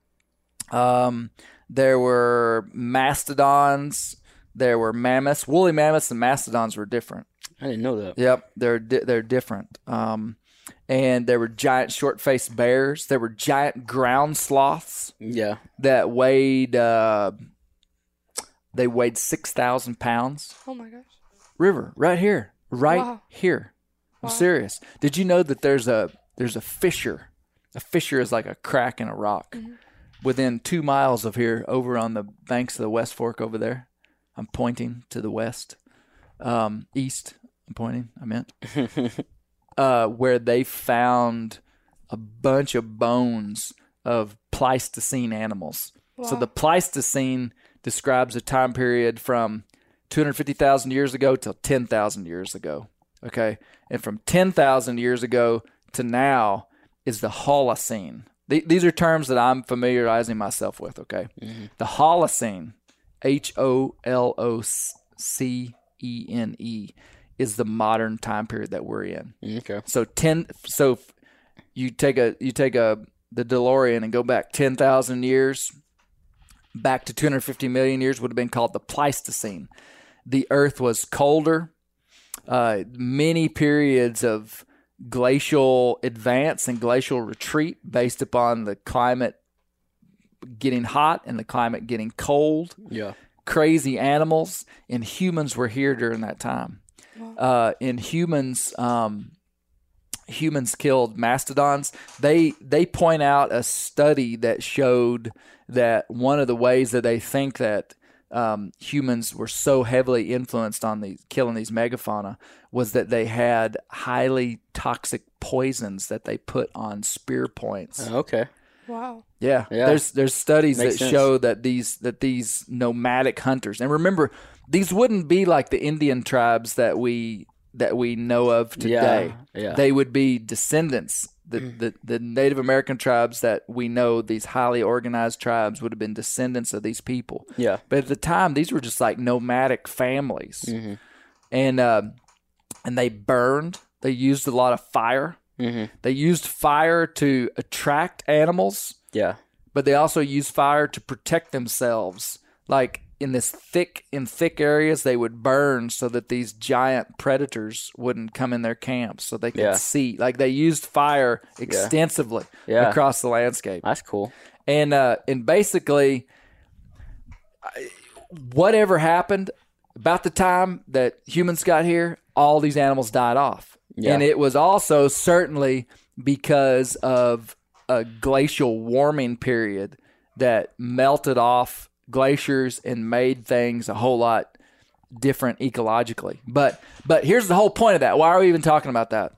um, there were mastodons. There were mammoths, woolly mammoths, and mastodons were different. I didn't know that. Yep, they're di- they're different. Um, and there were giant short-faced bears. There were giant ground sloths Yeah. that weighed uh, they weighed six thousand pounds. Oh my gosh. River right here, right Wow. here. I'm serious. Did you know that there's a there's a fissure? A fissure is like a crack in a rock within two miles of here, over on the banks of the West Fork over there. I'm pointing to the west, um, east. I'm pointing. I meant uh, where they found a bunch of bones of Pleistocene animals. So the Pleistocene describes a time period from 250,000 years ago till 10,000 years ago. Okay. And from 10,000 years ago to now is the Holocene. Th- these are terms that I'm familiarizing myself with. Okay. The Holocene, H O L O C E N E, is the modern time period that we're in. Okay. So ten. So you take a you take a the DeLorean and go back ten thousand years, back to two hundred fifty million years would have been called the Pleistocene. The Earth was colder. Uh, many periods of glacial advance and glacial retreat based upon the climate getting hot and the climate getting cold Yeah. crazy animals, and humans were here during that time. Uh, and humans, um, humans killed mastodons. They they point out a study that showed that one of the ways that they think that um, humans were so heavily influenced on these killing these megafauna was that they had highly toxic poisons that they put on spear points. Okay. Wow. Yeah. Yeah. There's there's studies Makes that sense. show that these that these nomadic hunters and remember these wouldn't be like the Indian tribes that we that we know of today. Yeah, yeah. They would be descendants. The, the the Native American tribes that we know, these highly organized tribes, would have been descendants of these people. Yeah. But at the time, these were just like nomadic families, Mm-hmm. and um, and they burned. They used a lot of fire. Mm-hmm. They used fire to attract animals Yeah. but they also used fire to protect themselves. Like in this thick in thick areas, they would burn so that these giant predators wouldn't come in their camps, so they could Yeah. see. Like they used fire extensively Yeah. across the landscape, That's cool. and uh, and basically, whatever happened about the time that humans got here, all these animals died off, Yeah. and it was also certainly because of a glacial warming period that melted off glaciers and made things a whole lot different ecologically. But but here's the whole point of that. Why are we even talking about that?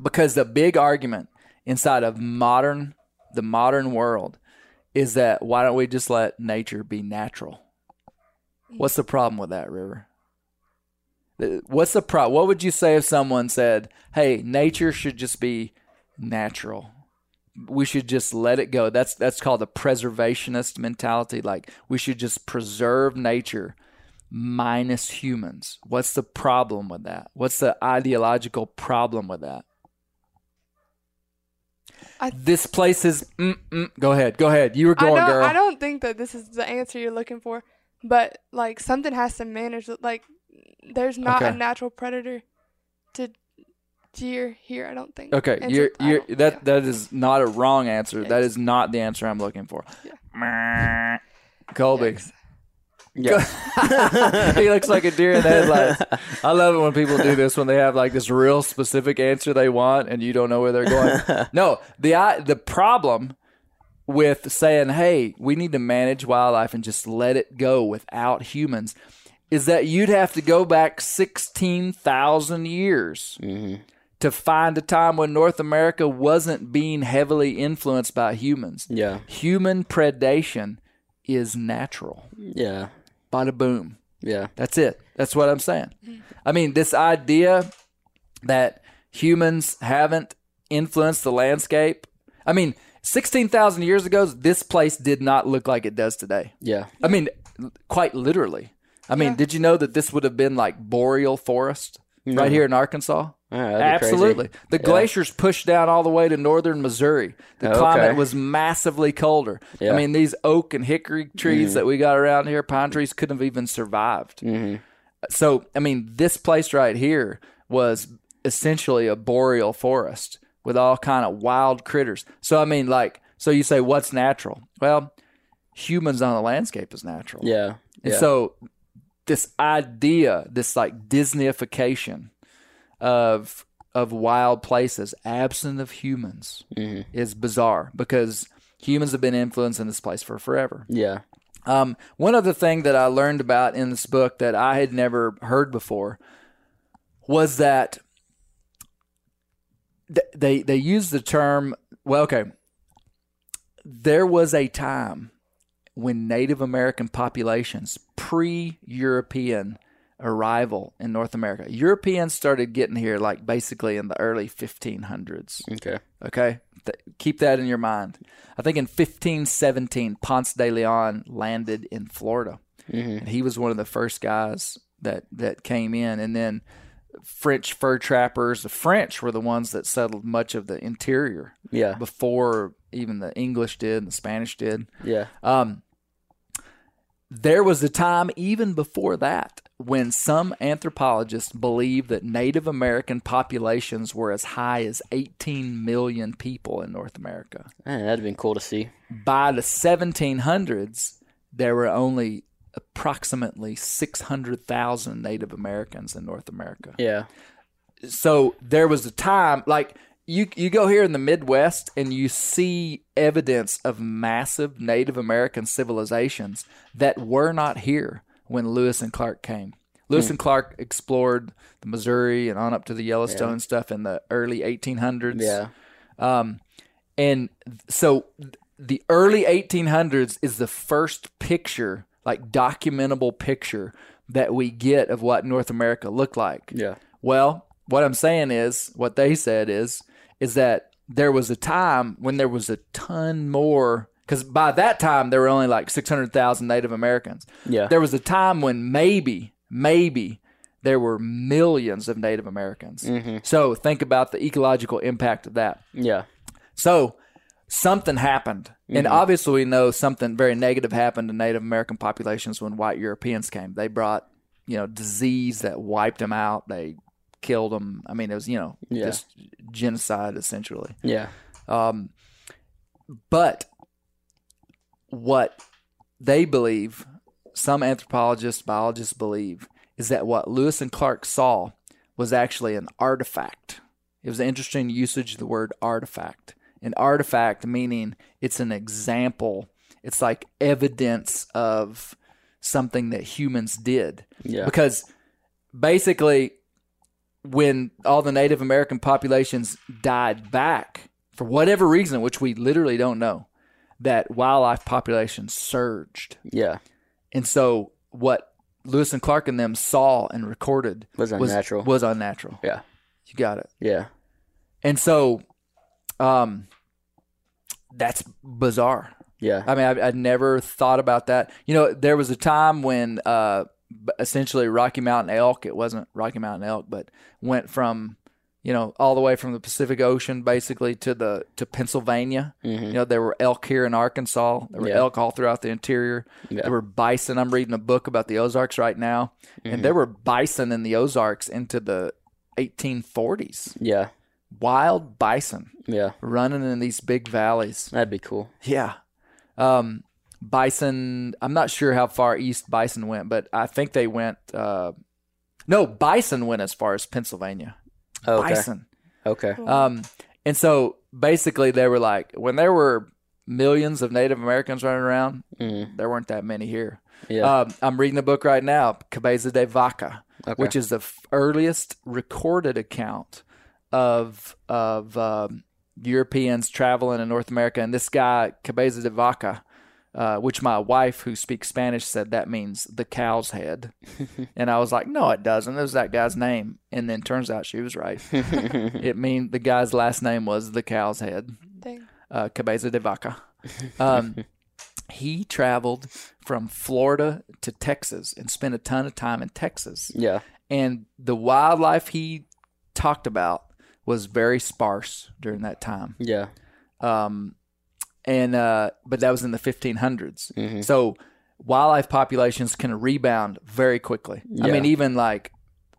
Because the big argument inside of modern the modern world is that why don't we just let nature be natural? What's the problem with that, River? What's the pro? What would you say if someone said, "Hey, nature should just be natural. We should just let it go." That's that's called a preservationist mentality. Like we should just preserve nature minus humans. What's the problem with that? What's the ideological problem with that? I- this place is. Mm, mm, go ahead. Go ahead. You were going, don't, girl. I don't think that this is the answer you're looking for, but like something has to manage. Like there's not a natural predator to deer here. I don't think. Okay, And you're so I you're don't- that yeah. that is not a wrong answer. That Yes. is not the answer I'm looking for. Yeah. Colby. Yikes. Yeah. he looks like a deer in the headlights. I love it when people do this when they have like this real specific answer they want and you don't know where they're going. no, the I, the problem with saying, "Hey, we need to manage wildlife and just let it go without humans," is that you'd have to go back sixteen thousand years mm-hmm. To find a time when North America wasn't being heavily influenced by humans. yeah. Human predation is natural. Yeah. Bada boom. Yeah. That's it. That's what I'm saying. I mean, this idea that humans haven't influenced the landscape. I mean, 16,000 years ago, this place did not look like it does today. Yeah. I mean, quite literally. I mean, Yeah. did you know that this would have been like boreal forest right here in Arkansas? Right, that'd crazy. Absolutely. The Yeah. glaciers pushed down all the way to northern Missouri. The Oh, climate okay. was massively colder. Yeah. I mean, these oak and hickory trees Mhm. that we got around here, pine trees, couldn't have even survived. Mm-hmm. So, I mean, this place right here was essentially a boreal forest with all kind of wild critters. So, I mean, like, so you say what's natural? Well, humans on the landscape is natural. Yeah. And yeah. so this idea, this like Disneyification of of wild places absent of humans Mm-hmm. is bizarre because humans have been influencing this place for forever. yeah. Um, one other thing that I learned about in this book that I had never heard before was that th- they they use the term. Well, okay, there was a time when Native American populations, pre-European arrival in North America, Europeans started getting here like basically in the early 1500s. Okay. Okay. Th- keep that in your mind. I think in 1517, Ponce de Leon landed in Florida. Mm-hmm. And he was one of the first guys that, that came in. And then French fur trappers, the French were the ones that settled much of the interior Yeah. before even the English did and the Spanish did. Yeah. Um, there was a time even before that when some anthropologists believed that Native American populations were as high as 18 million people in North America. Man, that'd have been cool to see. By the 1700s, there were only approximately 600,000 Native Americans in North America Yeah. so there was a time like you you go here in the Midwest and you see evidence of massive Native American civilizations that were not here when Lewis and Clark came. Lewis and Clark explored the Missouri and on up to the Yellowstone stuff in the early 1800s. Yeah. Um, and so the early 1800s is the first picture, like documentable picture that we get of what North America looked like. Yeah. Well, what I'm saying is, what they said is, is that there was a time when there was a ton more, because by that time there were only like 600,000 Native Americans. Yeah. There was a time when maybe, maybe there were millions of Native Americans. Mm-hmm. So think about the ecological impact of that. Yeah. So something happened. And mm-hmm. obviously, we know something very negative happened to Native American populations when white Europeans came. They brought, you know, disease that wiped them out. They killed them. I mean, it was, you know, Yeah. just genocide essentially. Yeah. Um, but what they believe, some anthropologists, biologists believe, is that what Lewis and Clark saw was actually an artifact. It was an interesting usage of the word artifact. An artifact meaning it's an example, it's like evidence of something that humans did. Yeah. Because basically, when all the Native American populations died back for whatever reason, which we literally don't know, that wildlife population surged. Yeah. And so what Lewis and Clark and them saw and recorded Was unnatural. Was, was unnatural. Yeah. You got it. Yeah. And so um that's bizarre. Yeah. I mean, I, I'd never thought about that. You know, there was a time when uh, essentially Rocky Mountain elk, it wasn't Rocky Mountain elk, but went from, you know, all the way from the Pacific Ocean basically to the to Pennsylvania. You know, there were elk here in Arkansas. There were Yeah. elk all throughout the interior. Yeah. There were bison. I'm reading a book about the Ozarks right now, and there were bison in the Ozarks into the 1840s. Yeah. Wild bison Yeah. running in these big valleys. That'd be cool. Yeah. Um, bison, I'm not sure how far east bison went, but I think they went. Uh, no, bison went as far as Pennsylvania. Okay. Bison. Okay. Um, and so basically, they were like, when there were millions of Native Americans running around, Mm. there weren't that many here. Yeah. Um, I'm reading a book right now, Cabeza de Vaca, Okay. which is the f- earliest recorded account of of um, Europeans traveling in North America. And this guy, Cabeza de Vaca, uh, which my wife, who speaks Spanish, said that means the cow's head. and I was like, no, it doesn't. It was that guy's name. And then turns out she was right. it mean the guy's last name was the cow's head Dang. uh, Cabeza de Vaca. Um, he traveled from Florida to Texas and spent a ton of time in Texas. yeah. And the wildlife he talked about was very sparse during that time. Yeah. Um, and uh, but that was in the 1500s. Mm-hmm. So wildlife populations can rebound very quickly. I mean, even like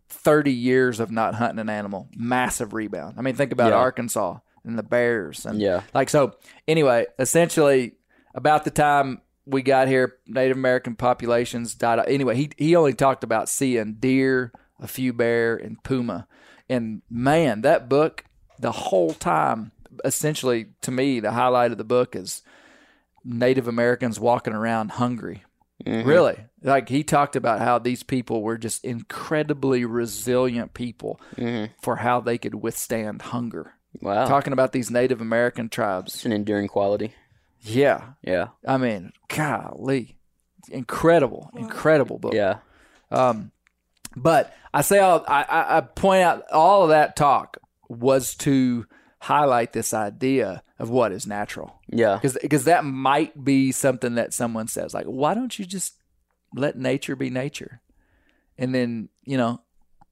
30 years of not hunting an animal, massive rebound. I mean, think about Yeah. Arkansas and the bears and Yeah. like so. Anyway, essentially, about the time we got here, Native American populations died. out. Anyway, he he only talked about seeing deer, a few bear, and puma. And man, that book, the whole time, essentially to me, the highlight of the book is Native Americans walking around hungry. Really, like he talked about how these people were just incredibly resilient people for how they could withstand hunger. Wow. Talking about these Native American tribes. It's an enduring quality. Yeah. Yeah. I mean, golly. Incredible, incredible book. Yeah. Um, but I say all I, I, I point out all of that talk was to highlight this idea of what is natural. Yeah. Because that might be something that someone says like, why don't you just let nature be nature? And then you know,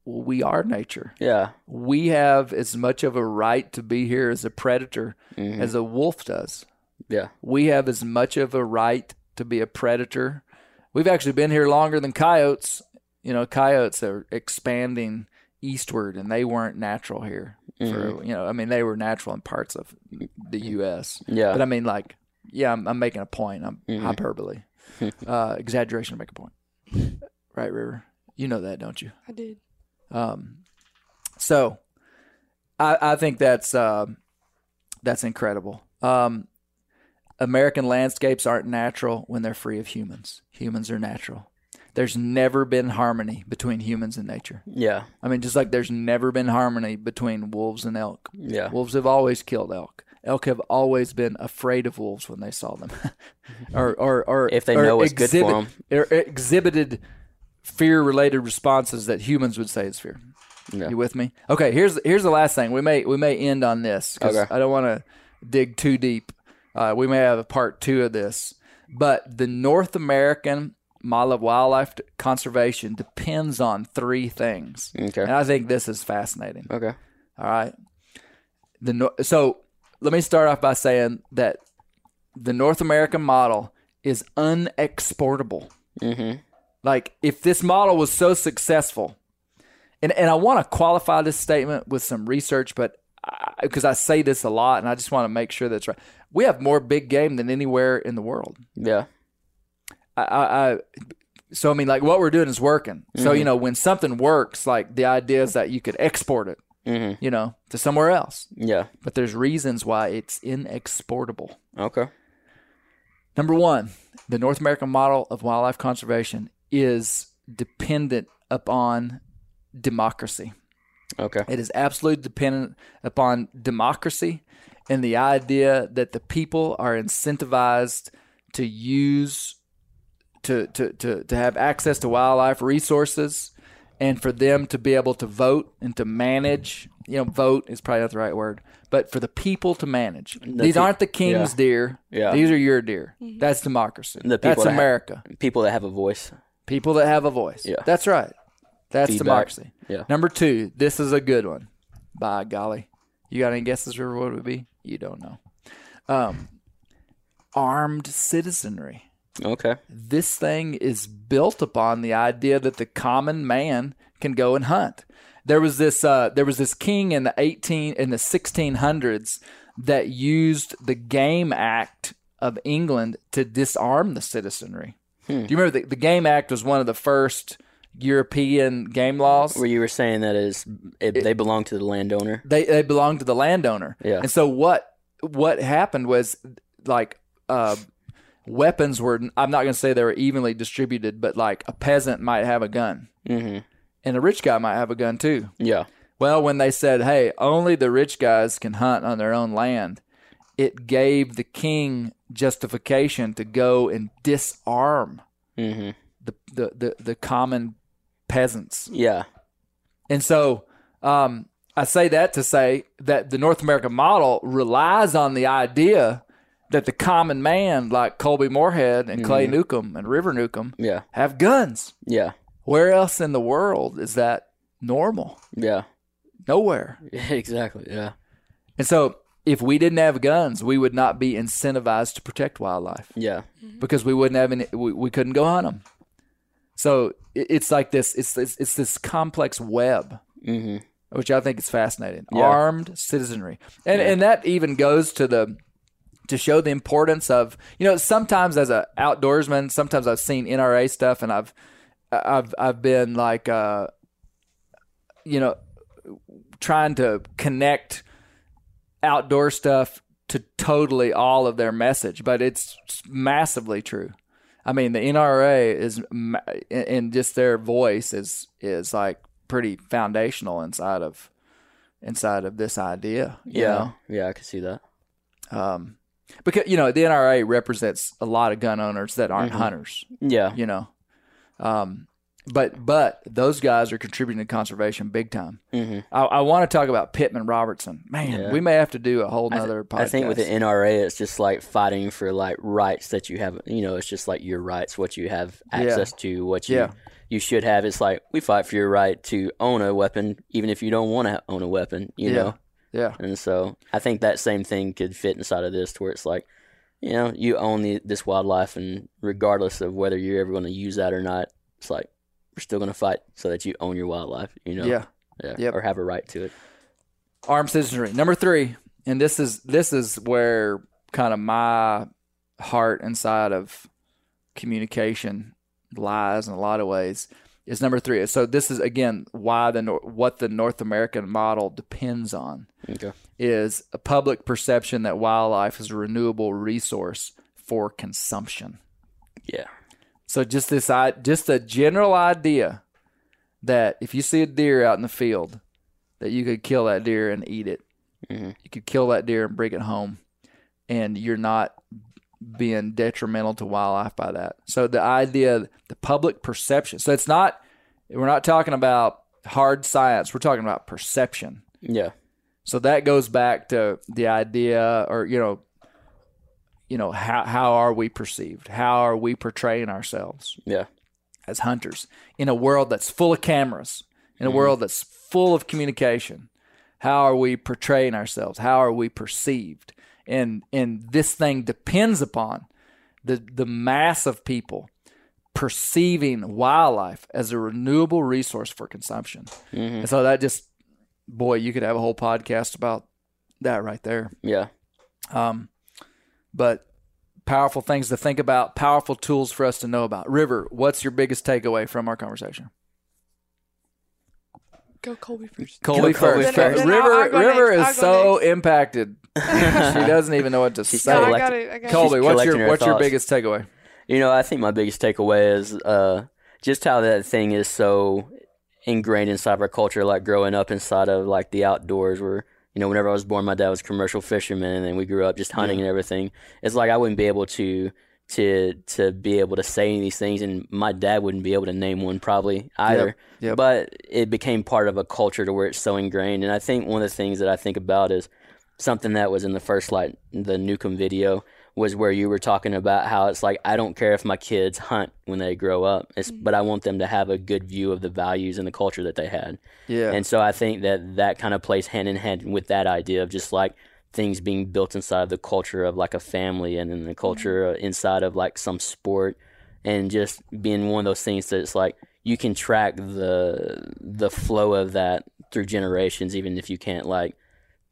we are nature. Yeah. We have as much of a right to be here as a predator Mhm. as a wolf does. Yeah. We have as much of a right to be a predator. We've actually been here longer than coyotes. You know, coyotes are expanding eastward, and they weren't natural here. For you know, I mean, they were natural in parts of the U.S. Yeah. but I mean, like, yeah, I'm, I'm making a point. I'm hyperbole, uh, exaggeration to make a point. Right, River? You know that, don't you? I did. Um, so I, I think that's um that's incredible. Um, American landscapes aren't natural when they're free of humans. Humans are natural. There's never been harmony between humans and nature. Yeah. I mean, just like there's never been harmony between wolves and elk. Yeah. Wolves have always killed elk. Elk have always been afraid of wolves when they saw them, or or or If they or know what's good for 'em. or exhibited fear-related responses that humans would say is fear. Yeah. You with me? Okay. Here's here's the last thing. We may we may end on this because Okay. I don't want to dig too deep. Uh, we may have a part two of this, but the North American of wildlife conservation depends on three things, Okay. and I think this is fascinating. Okay. All right. The so let me start off by saying that the North American model is unexportable. Mm-hmm. Like if this model was so successful, and and I want to qualify this statement with some research, but because I, say this a lot, and I just want to make sure that's right. We have more big game than anywhere in the world. Yeah. I, I, I so I mean, like what we're doing is working. So Mm-hmm. you know, when something works, like the idea is that you could export it, Mm-hmm. you know, to somewhere else. Yeah. But there's reasons why it's inexportable. Okay. Number one, the North American model of wildlife conservation is dependent upon democracy. Okay. It is absolutely dependent upon democracy and the idea that the people are incentivized to use to to to, to have access to wildlife resources and for them to be able to vote and to manage you know vote is probably not the right word but for the people to manage these pe- aren't the king's yeah. deer Yeah. these are your deer that's democracy The people that's that ha- america People that have a voice. people that have a voice Yeah. that's right that's Feedback. democracy Yeah. Number two, this is a good one. By golly. You got any guesses, River, what it would be? You don't know. Um, armed citizenry. Okay. This thing is built upon the idea that the common man can go and hunt. There was this uh, there was this king in the eighteen in the sixteen hundreds that used the Game Act of England to disarm the citizenry. Do you remember the, the Game Act was one of the first European game laws? Where you were saying that is it, they belong to the landowner. they they belong to the landowner. Yeah. And so what what happened was like uh, weapons were I'm not going to say they were evenly distributed, but like a peasant might have a gun Mm-hmm. and a rich guy might have a gun too. Yeah. Well, when they said, "Hey, only the rich guys can hunt on their own land," it gave the king justification to go and disarm Mm-hmm. the the the, the common peasants. Yeah. And so um, I say that to say that the North American model relies on the idea that the common man, like Colby Moorhead and Clay Newcomb and River Newcomb, Yeah. have guns. Yeah. Where else in the world is that normal? Yeah. Nowhere. exactly. Yeah. And so if we didn't have guns, we would not be incentivized to protect wildlife Yeah. because we wouldn't have any, we, we couldn't go hunt them. So it, it's like this, it's, it's, it's this complex web, hmm which I think is fascinating. Yeah. Armed citizenry. And, and that even goes to the, to show the importance of, you know, sometimes as a outdoorsman, sometimes I've seen NRA stuff and I've, I've, I've been like, uh, you know, trying to connect outdoor stuff to totally all of their message, but it's massively true. I mean, the NRA is, and just their voice is is like pretty foundational inside of inside of this idea. you Yeah. know? Yeah. I can see that. um, because you know the NRA represents a lot of gun owners that aren't Mhm. hunters. Yeah. You know, um, but but those guys are contributing to conservation big time. hmm I, I want to talk about Pittman Robertson. Man, Yeah. we may have to do a whole I, th- podcast. I think with the NRA, it's just like fighting for like rights that you have. You know, it's just like your rights, what you have Yeah. access to, what you Yeah. you should have. It's like we fight for your right to own a weapon, even if you don't want to own a weapon. You Yeah. know, yeah, and so I think that same thing could fit inside of this, to where it's like, you know, you own the, this wildlife, and regardless of whether you're ever going to use that or not, it's like we're still going to fight so that you own your wildlife. You know, yeah. yeah, Yep. or have a right to it. Armed citizenry. Number three, and this is this is where kind of my heart inside of communication lies in a lot of ways. Is number three. So this is again why the what the North American model depends on. Okay. is a public perception that wildlife is a renewable resource for consumption. Yeah. So just this i just a general idea that if you see a deer out in the field, that you could kill that deer and eat it. Mhm. You could kill that deer and bring it home, and you're not being detrimental to wildlife by that. So the idea, the public perception. So it's not. We're not talking about hard science. We're talking about perception. Yeah. So that goes back to the idea, or you know, you know how how are we perceived? How are we portraying ourselves Yeah. as hunters in a world that's full of cameras, in a mm-hmm. world that's full of communication? How are we portraying ourselves? How are we perceived? And and this thing depends upon the the mass of people perceiving wildlife as a renewable resource for consumption. And so that just boy, you could have a whole podcast about that right there. Yeah. Um, but powerful things to think about, powerful tools for us to know about. River, what's your biggest takeaway from our conversation? Go Colby first. Colby Colby first. first. Then River, I'll River next. is so next. impacted. she doesn't even know what to She's say. No, I got it. I got Colby, it. what's your her what's your biggest takeaway? You know, I think my biggest takeaway is uh, just how that thing is so ingrained inside of our culture. Like growing up inside of like the outdoors, where you know, whenever I was born, my dad was a commercial fisherman, and then we grew up just hunting and everything. It's like I wouldn't be able to to to be able to say any of these things, and my dad wouldn't be able to name one probably either. Yep. But it became part of a culture to where it's so ingrained. And I think one of the things that I think about is something that was in the first like the Newcomb video was where you were talking about how it's like I don't care if my kids hunt when they grow up, it's, mm-hmm. but I want them to have a good view of the values and the culture that they had. Yeah. And so I think that that kind of plays hand in hand with that idea of just like things being built inside of the culture of like a family and then the culture uh inside of like some sport and just being one of those things that it's like you can track the the flow of that through generations even if you can't like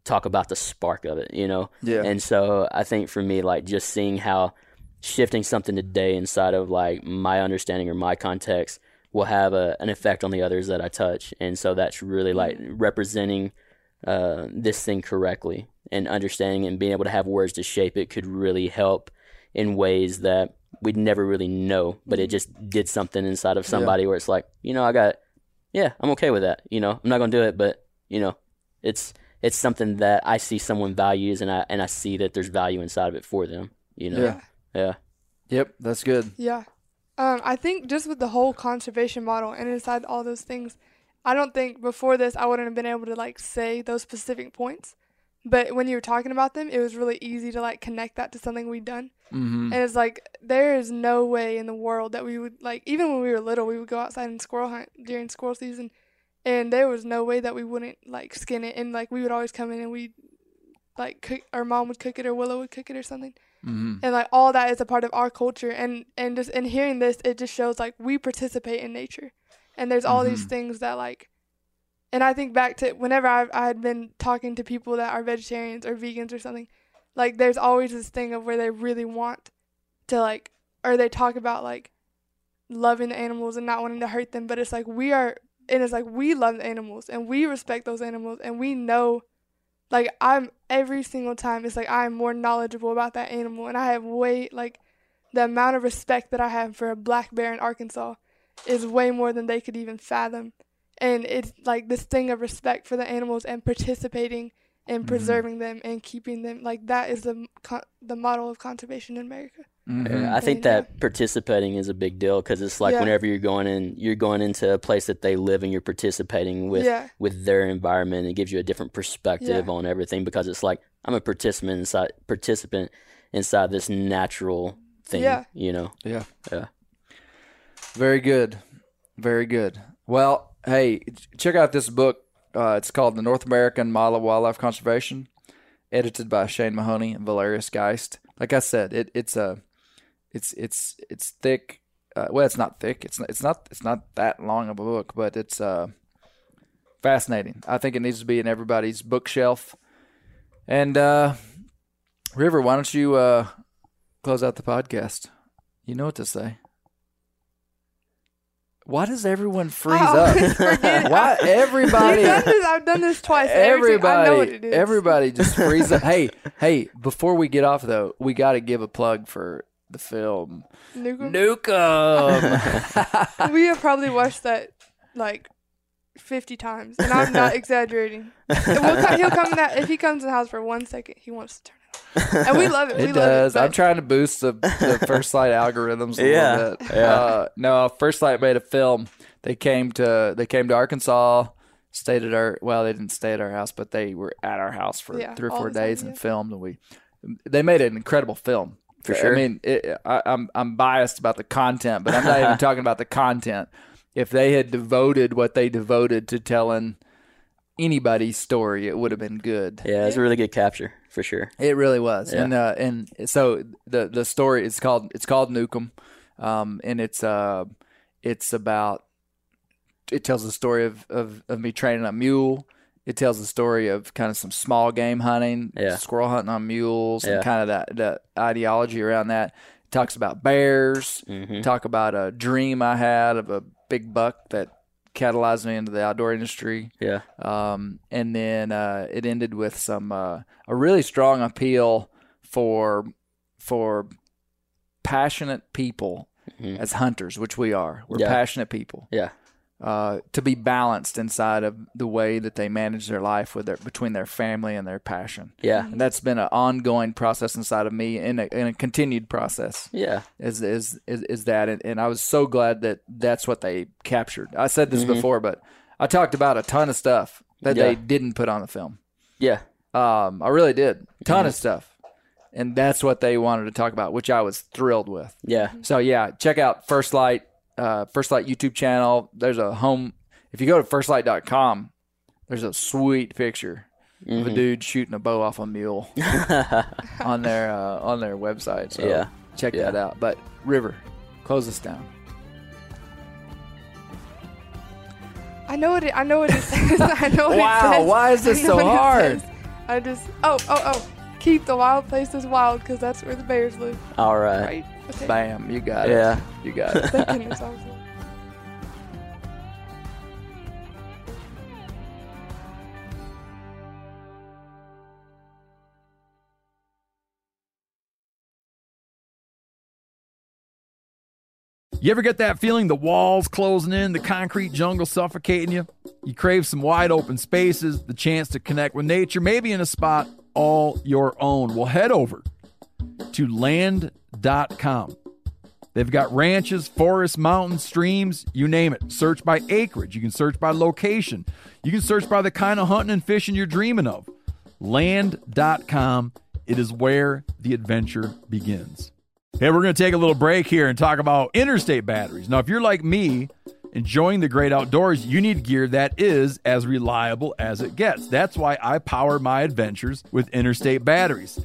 talk about the spark of it, you know? Yeah. And so I think for me, like just seeing how shifting something today inside of like my understanding or my context will have a, an effect on the others that I touch. And so that's really like representing uh, this thing correctly and understanding and being able to have words to shape it could really help in ways that we'd never really know, but it just did something inside of somebody where it's like, you know, I got, yeah, I'm okay with that. You know, I'm not going to do it, but you know, it's, it's something that I see someone values and I, and I see that there's value inside of it for them, you know? Yeah. Yeah. Yep, that's good. Yeah. Um, I think just with the whole conservation model and inside all those things, I don't think before this I wouldn't have been able to like say those specific points. But when you were talking about them, it was really easy to like connect that to something we'd done. Mm-hmm. And it's like there is no way in the world that we would like even when we were little, we would go outside and squirrel hunt during squirrel season. and there was no way that we wouldn't like skin it, and like we would always come in and we like cook. Our mom would cook it, or Willow would cook it, or something. Mhm. And like all that is a part of our culture, and and just in hearing this, it just shows like we participate in nature, and there's all these Mhm. things that like. And I think back to whenever I I had been talking to people that are vegetarians or vegans or something, like there's always this thing of where they really want to like or they talk about like loving the animals and not wanting to hurt them but it's like we are and it's like we love the animals and we respect those animals and we know like I'm every single time it's like I'm more knowledgeable about that animal and I have way like the amount of respect that I have for a black bear in Arkansas is way more than they could even fathom and it's like this thing of respect for the animals and participating and Mhm. preserving them and keeping them like that is the con- the model of conservation in America. Mhm. I think And, yeah. that participating is a big deal because it's like Yeah. whenever you're going in, you're going into a place that they live and you're participating with Yeah. with their environment. It gives you a different perspective Yeah. on everything because it's like I'm a participant inside participant inside this natural thing. Yeah. You know. Yeah. Yeah. Very good. Very good. Well, hey, check out this book. Uh, it's called The North American Model of Wildlife Conservation, edited by Shane Mahoney and Valerius Geist. Like I said, it, it's a, it's it's it's thick. Uh, well, it's not thick. It's not, it's not it's not that long of a book, but it's uh, fascinating. I think it needs to be in everybody's bookshelf. And uh, River, why don't you uh, close out the podcast? You know what to say. Why does everyone freeze up? always forget it. Why everybody? Done this, I've done this twice. and every time- I know what Everybody, it is. everybody just freeze up. Hey, hey! Before we get off though, we got to give a plug for the film Nukem. Nukem. we have probably watched that like fifty times, and I'm not exaggerating. And we'll co- he'll come in that if he comes in the house for one second, he wants to turn and we love it. we It love does. It, I'm trying to boost the, the First Light algorithms a Yeah, little bit. yeah. Uh, no, First Light made a film. They came to they came to Arkansas, stayed at our well, they didn't stay at our house, but they were at our house for Yeah, three or four the time, days yeah. and filmed. And we they made an incredible film. For sure. I mean, it, I, I'm I'm biased about the content, but I'm not even talking about the content. If they had devoted what they devoted to telling anybody's story, it would have been good. Yeah, it's a really good capture for sure. It really was, Yeah. and uh, and so the the story is called it's called Nukem, um, and it's uh it's about it tells the story of, of of me training a mule. It tells the story of kind of some small game hunting, Yeah. squirrel hunting on mules, Yeah. and kind of that that ideology around that. It talks about bears. Mhm. Talk about a dream I had of a big buck that catalyzed me into the outdoor industry. Yeah. Um, and then uh, it ended with some uh, a really strong appeal for for passionate people Mhm. as hunters, which we are. We're Yeah. passionate people. Yeah. Uh, to be balanced inside of the way that they manage their life with their between their family and their passion. Yeah. And that's been an ongoing process inside of me and a, and a continued process Yeah. is is is, is that and, and I was so glad that that's what they captured. I said this Mhm. before, but I talked about a ton of stuff that Yeah. they didn't put on the film. Yeah. Um, I really did, ton Mhm. of stuff, and that's what they wanted to talk about, which I was thrilled with. Yeah. So yeah, check out First Light, uh, First Light YouTube channel. There's a home. If you go to firstlight.com, there's a sweet picture of a Mhm. dude shooting a bow off a mule on their uh, on their website. So Yeah. check Yeah. that out. But River, close this down. I know what it. I know what it says. I know what Wow, it says. why is this I so hard? I just. Oh, oh, oh. Keep the wild places wild because that's where the bears live. All right. Right. Okay. Bam, you got it. Yeah. You got it. Thank goodness I was there. You ever get that feeling the walls closing in, the concrete jungle suffocating you? You crave some wide open spaces, the chance to connect with nature, maybe in a spot all your own. Well, head over to land.com. They've got ranches, forests, mountains, streams, you name it. Search by acreage. You can search by location. You can search by the kind of hunting and fishing you're dreaming of. Land.com. It is where the adventure begins. Hey, we're going to take a little break here and talk about interstate batteries. Now, if you're like me, Enjoying the great outdoors, you need gear that is as reliable as it gets. That's why I power my adventures with Interstate batteries.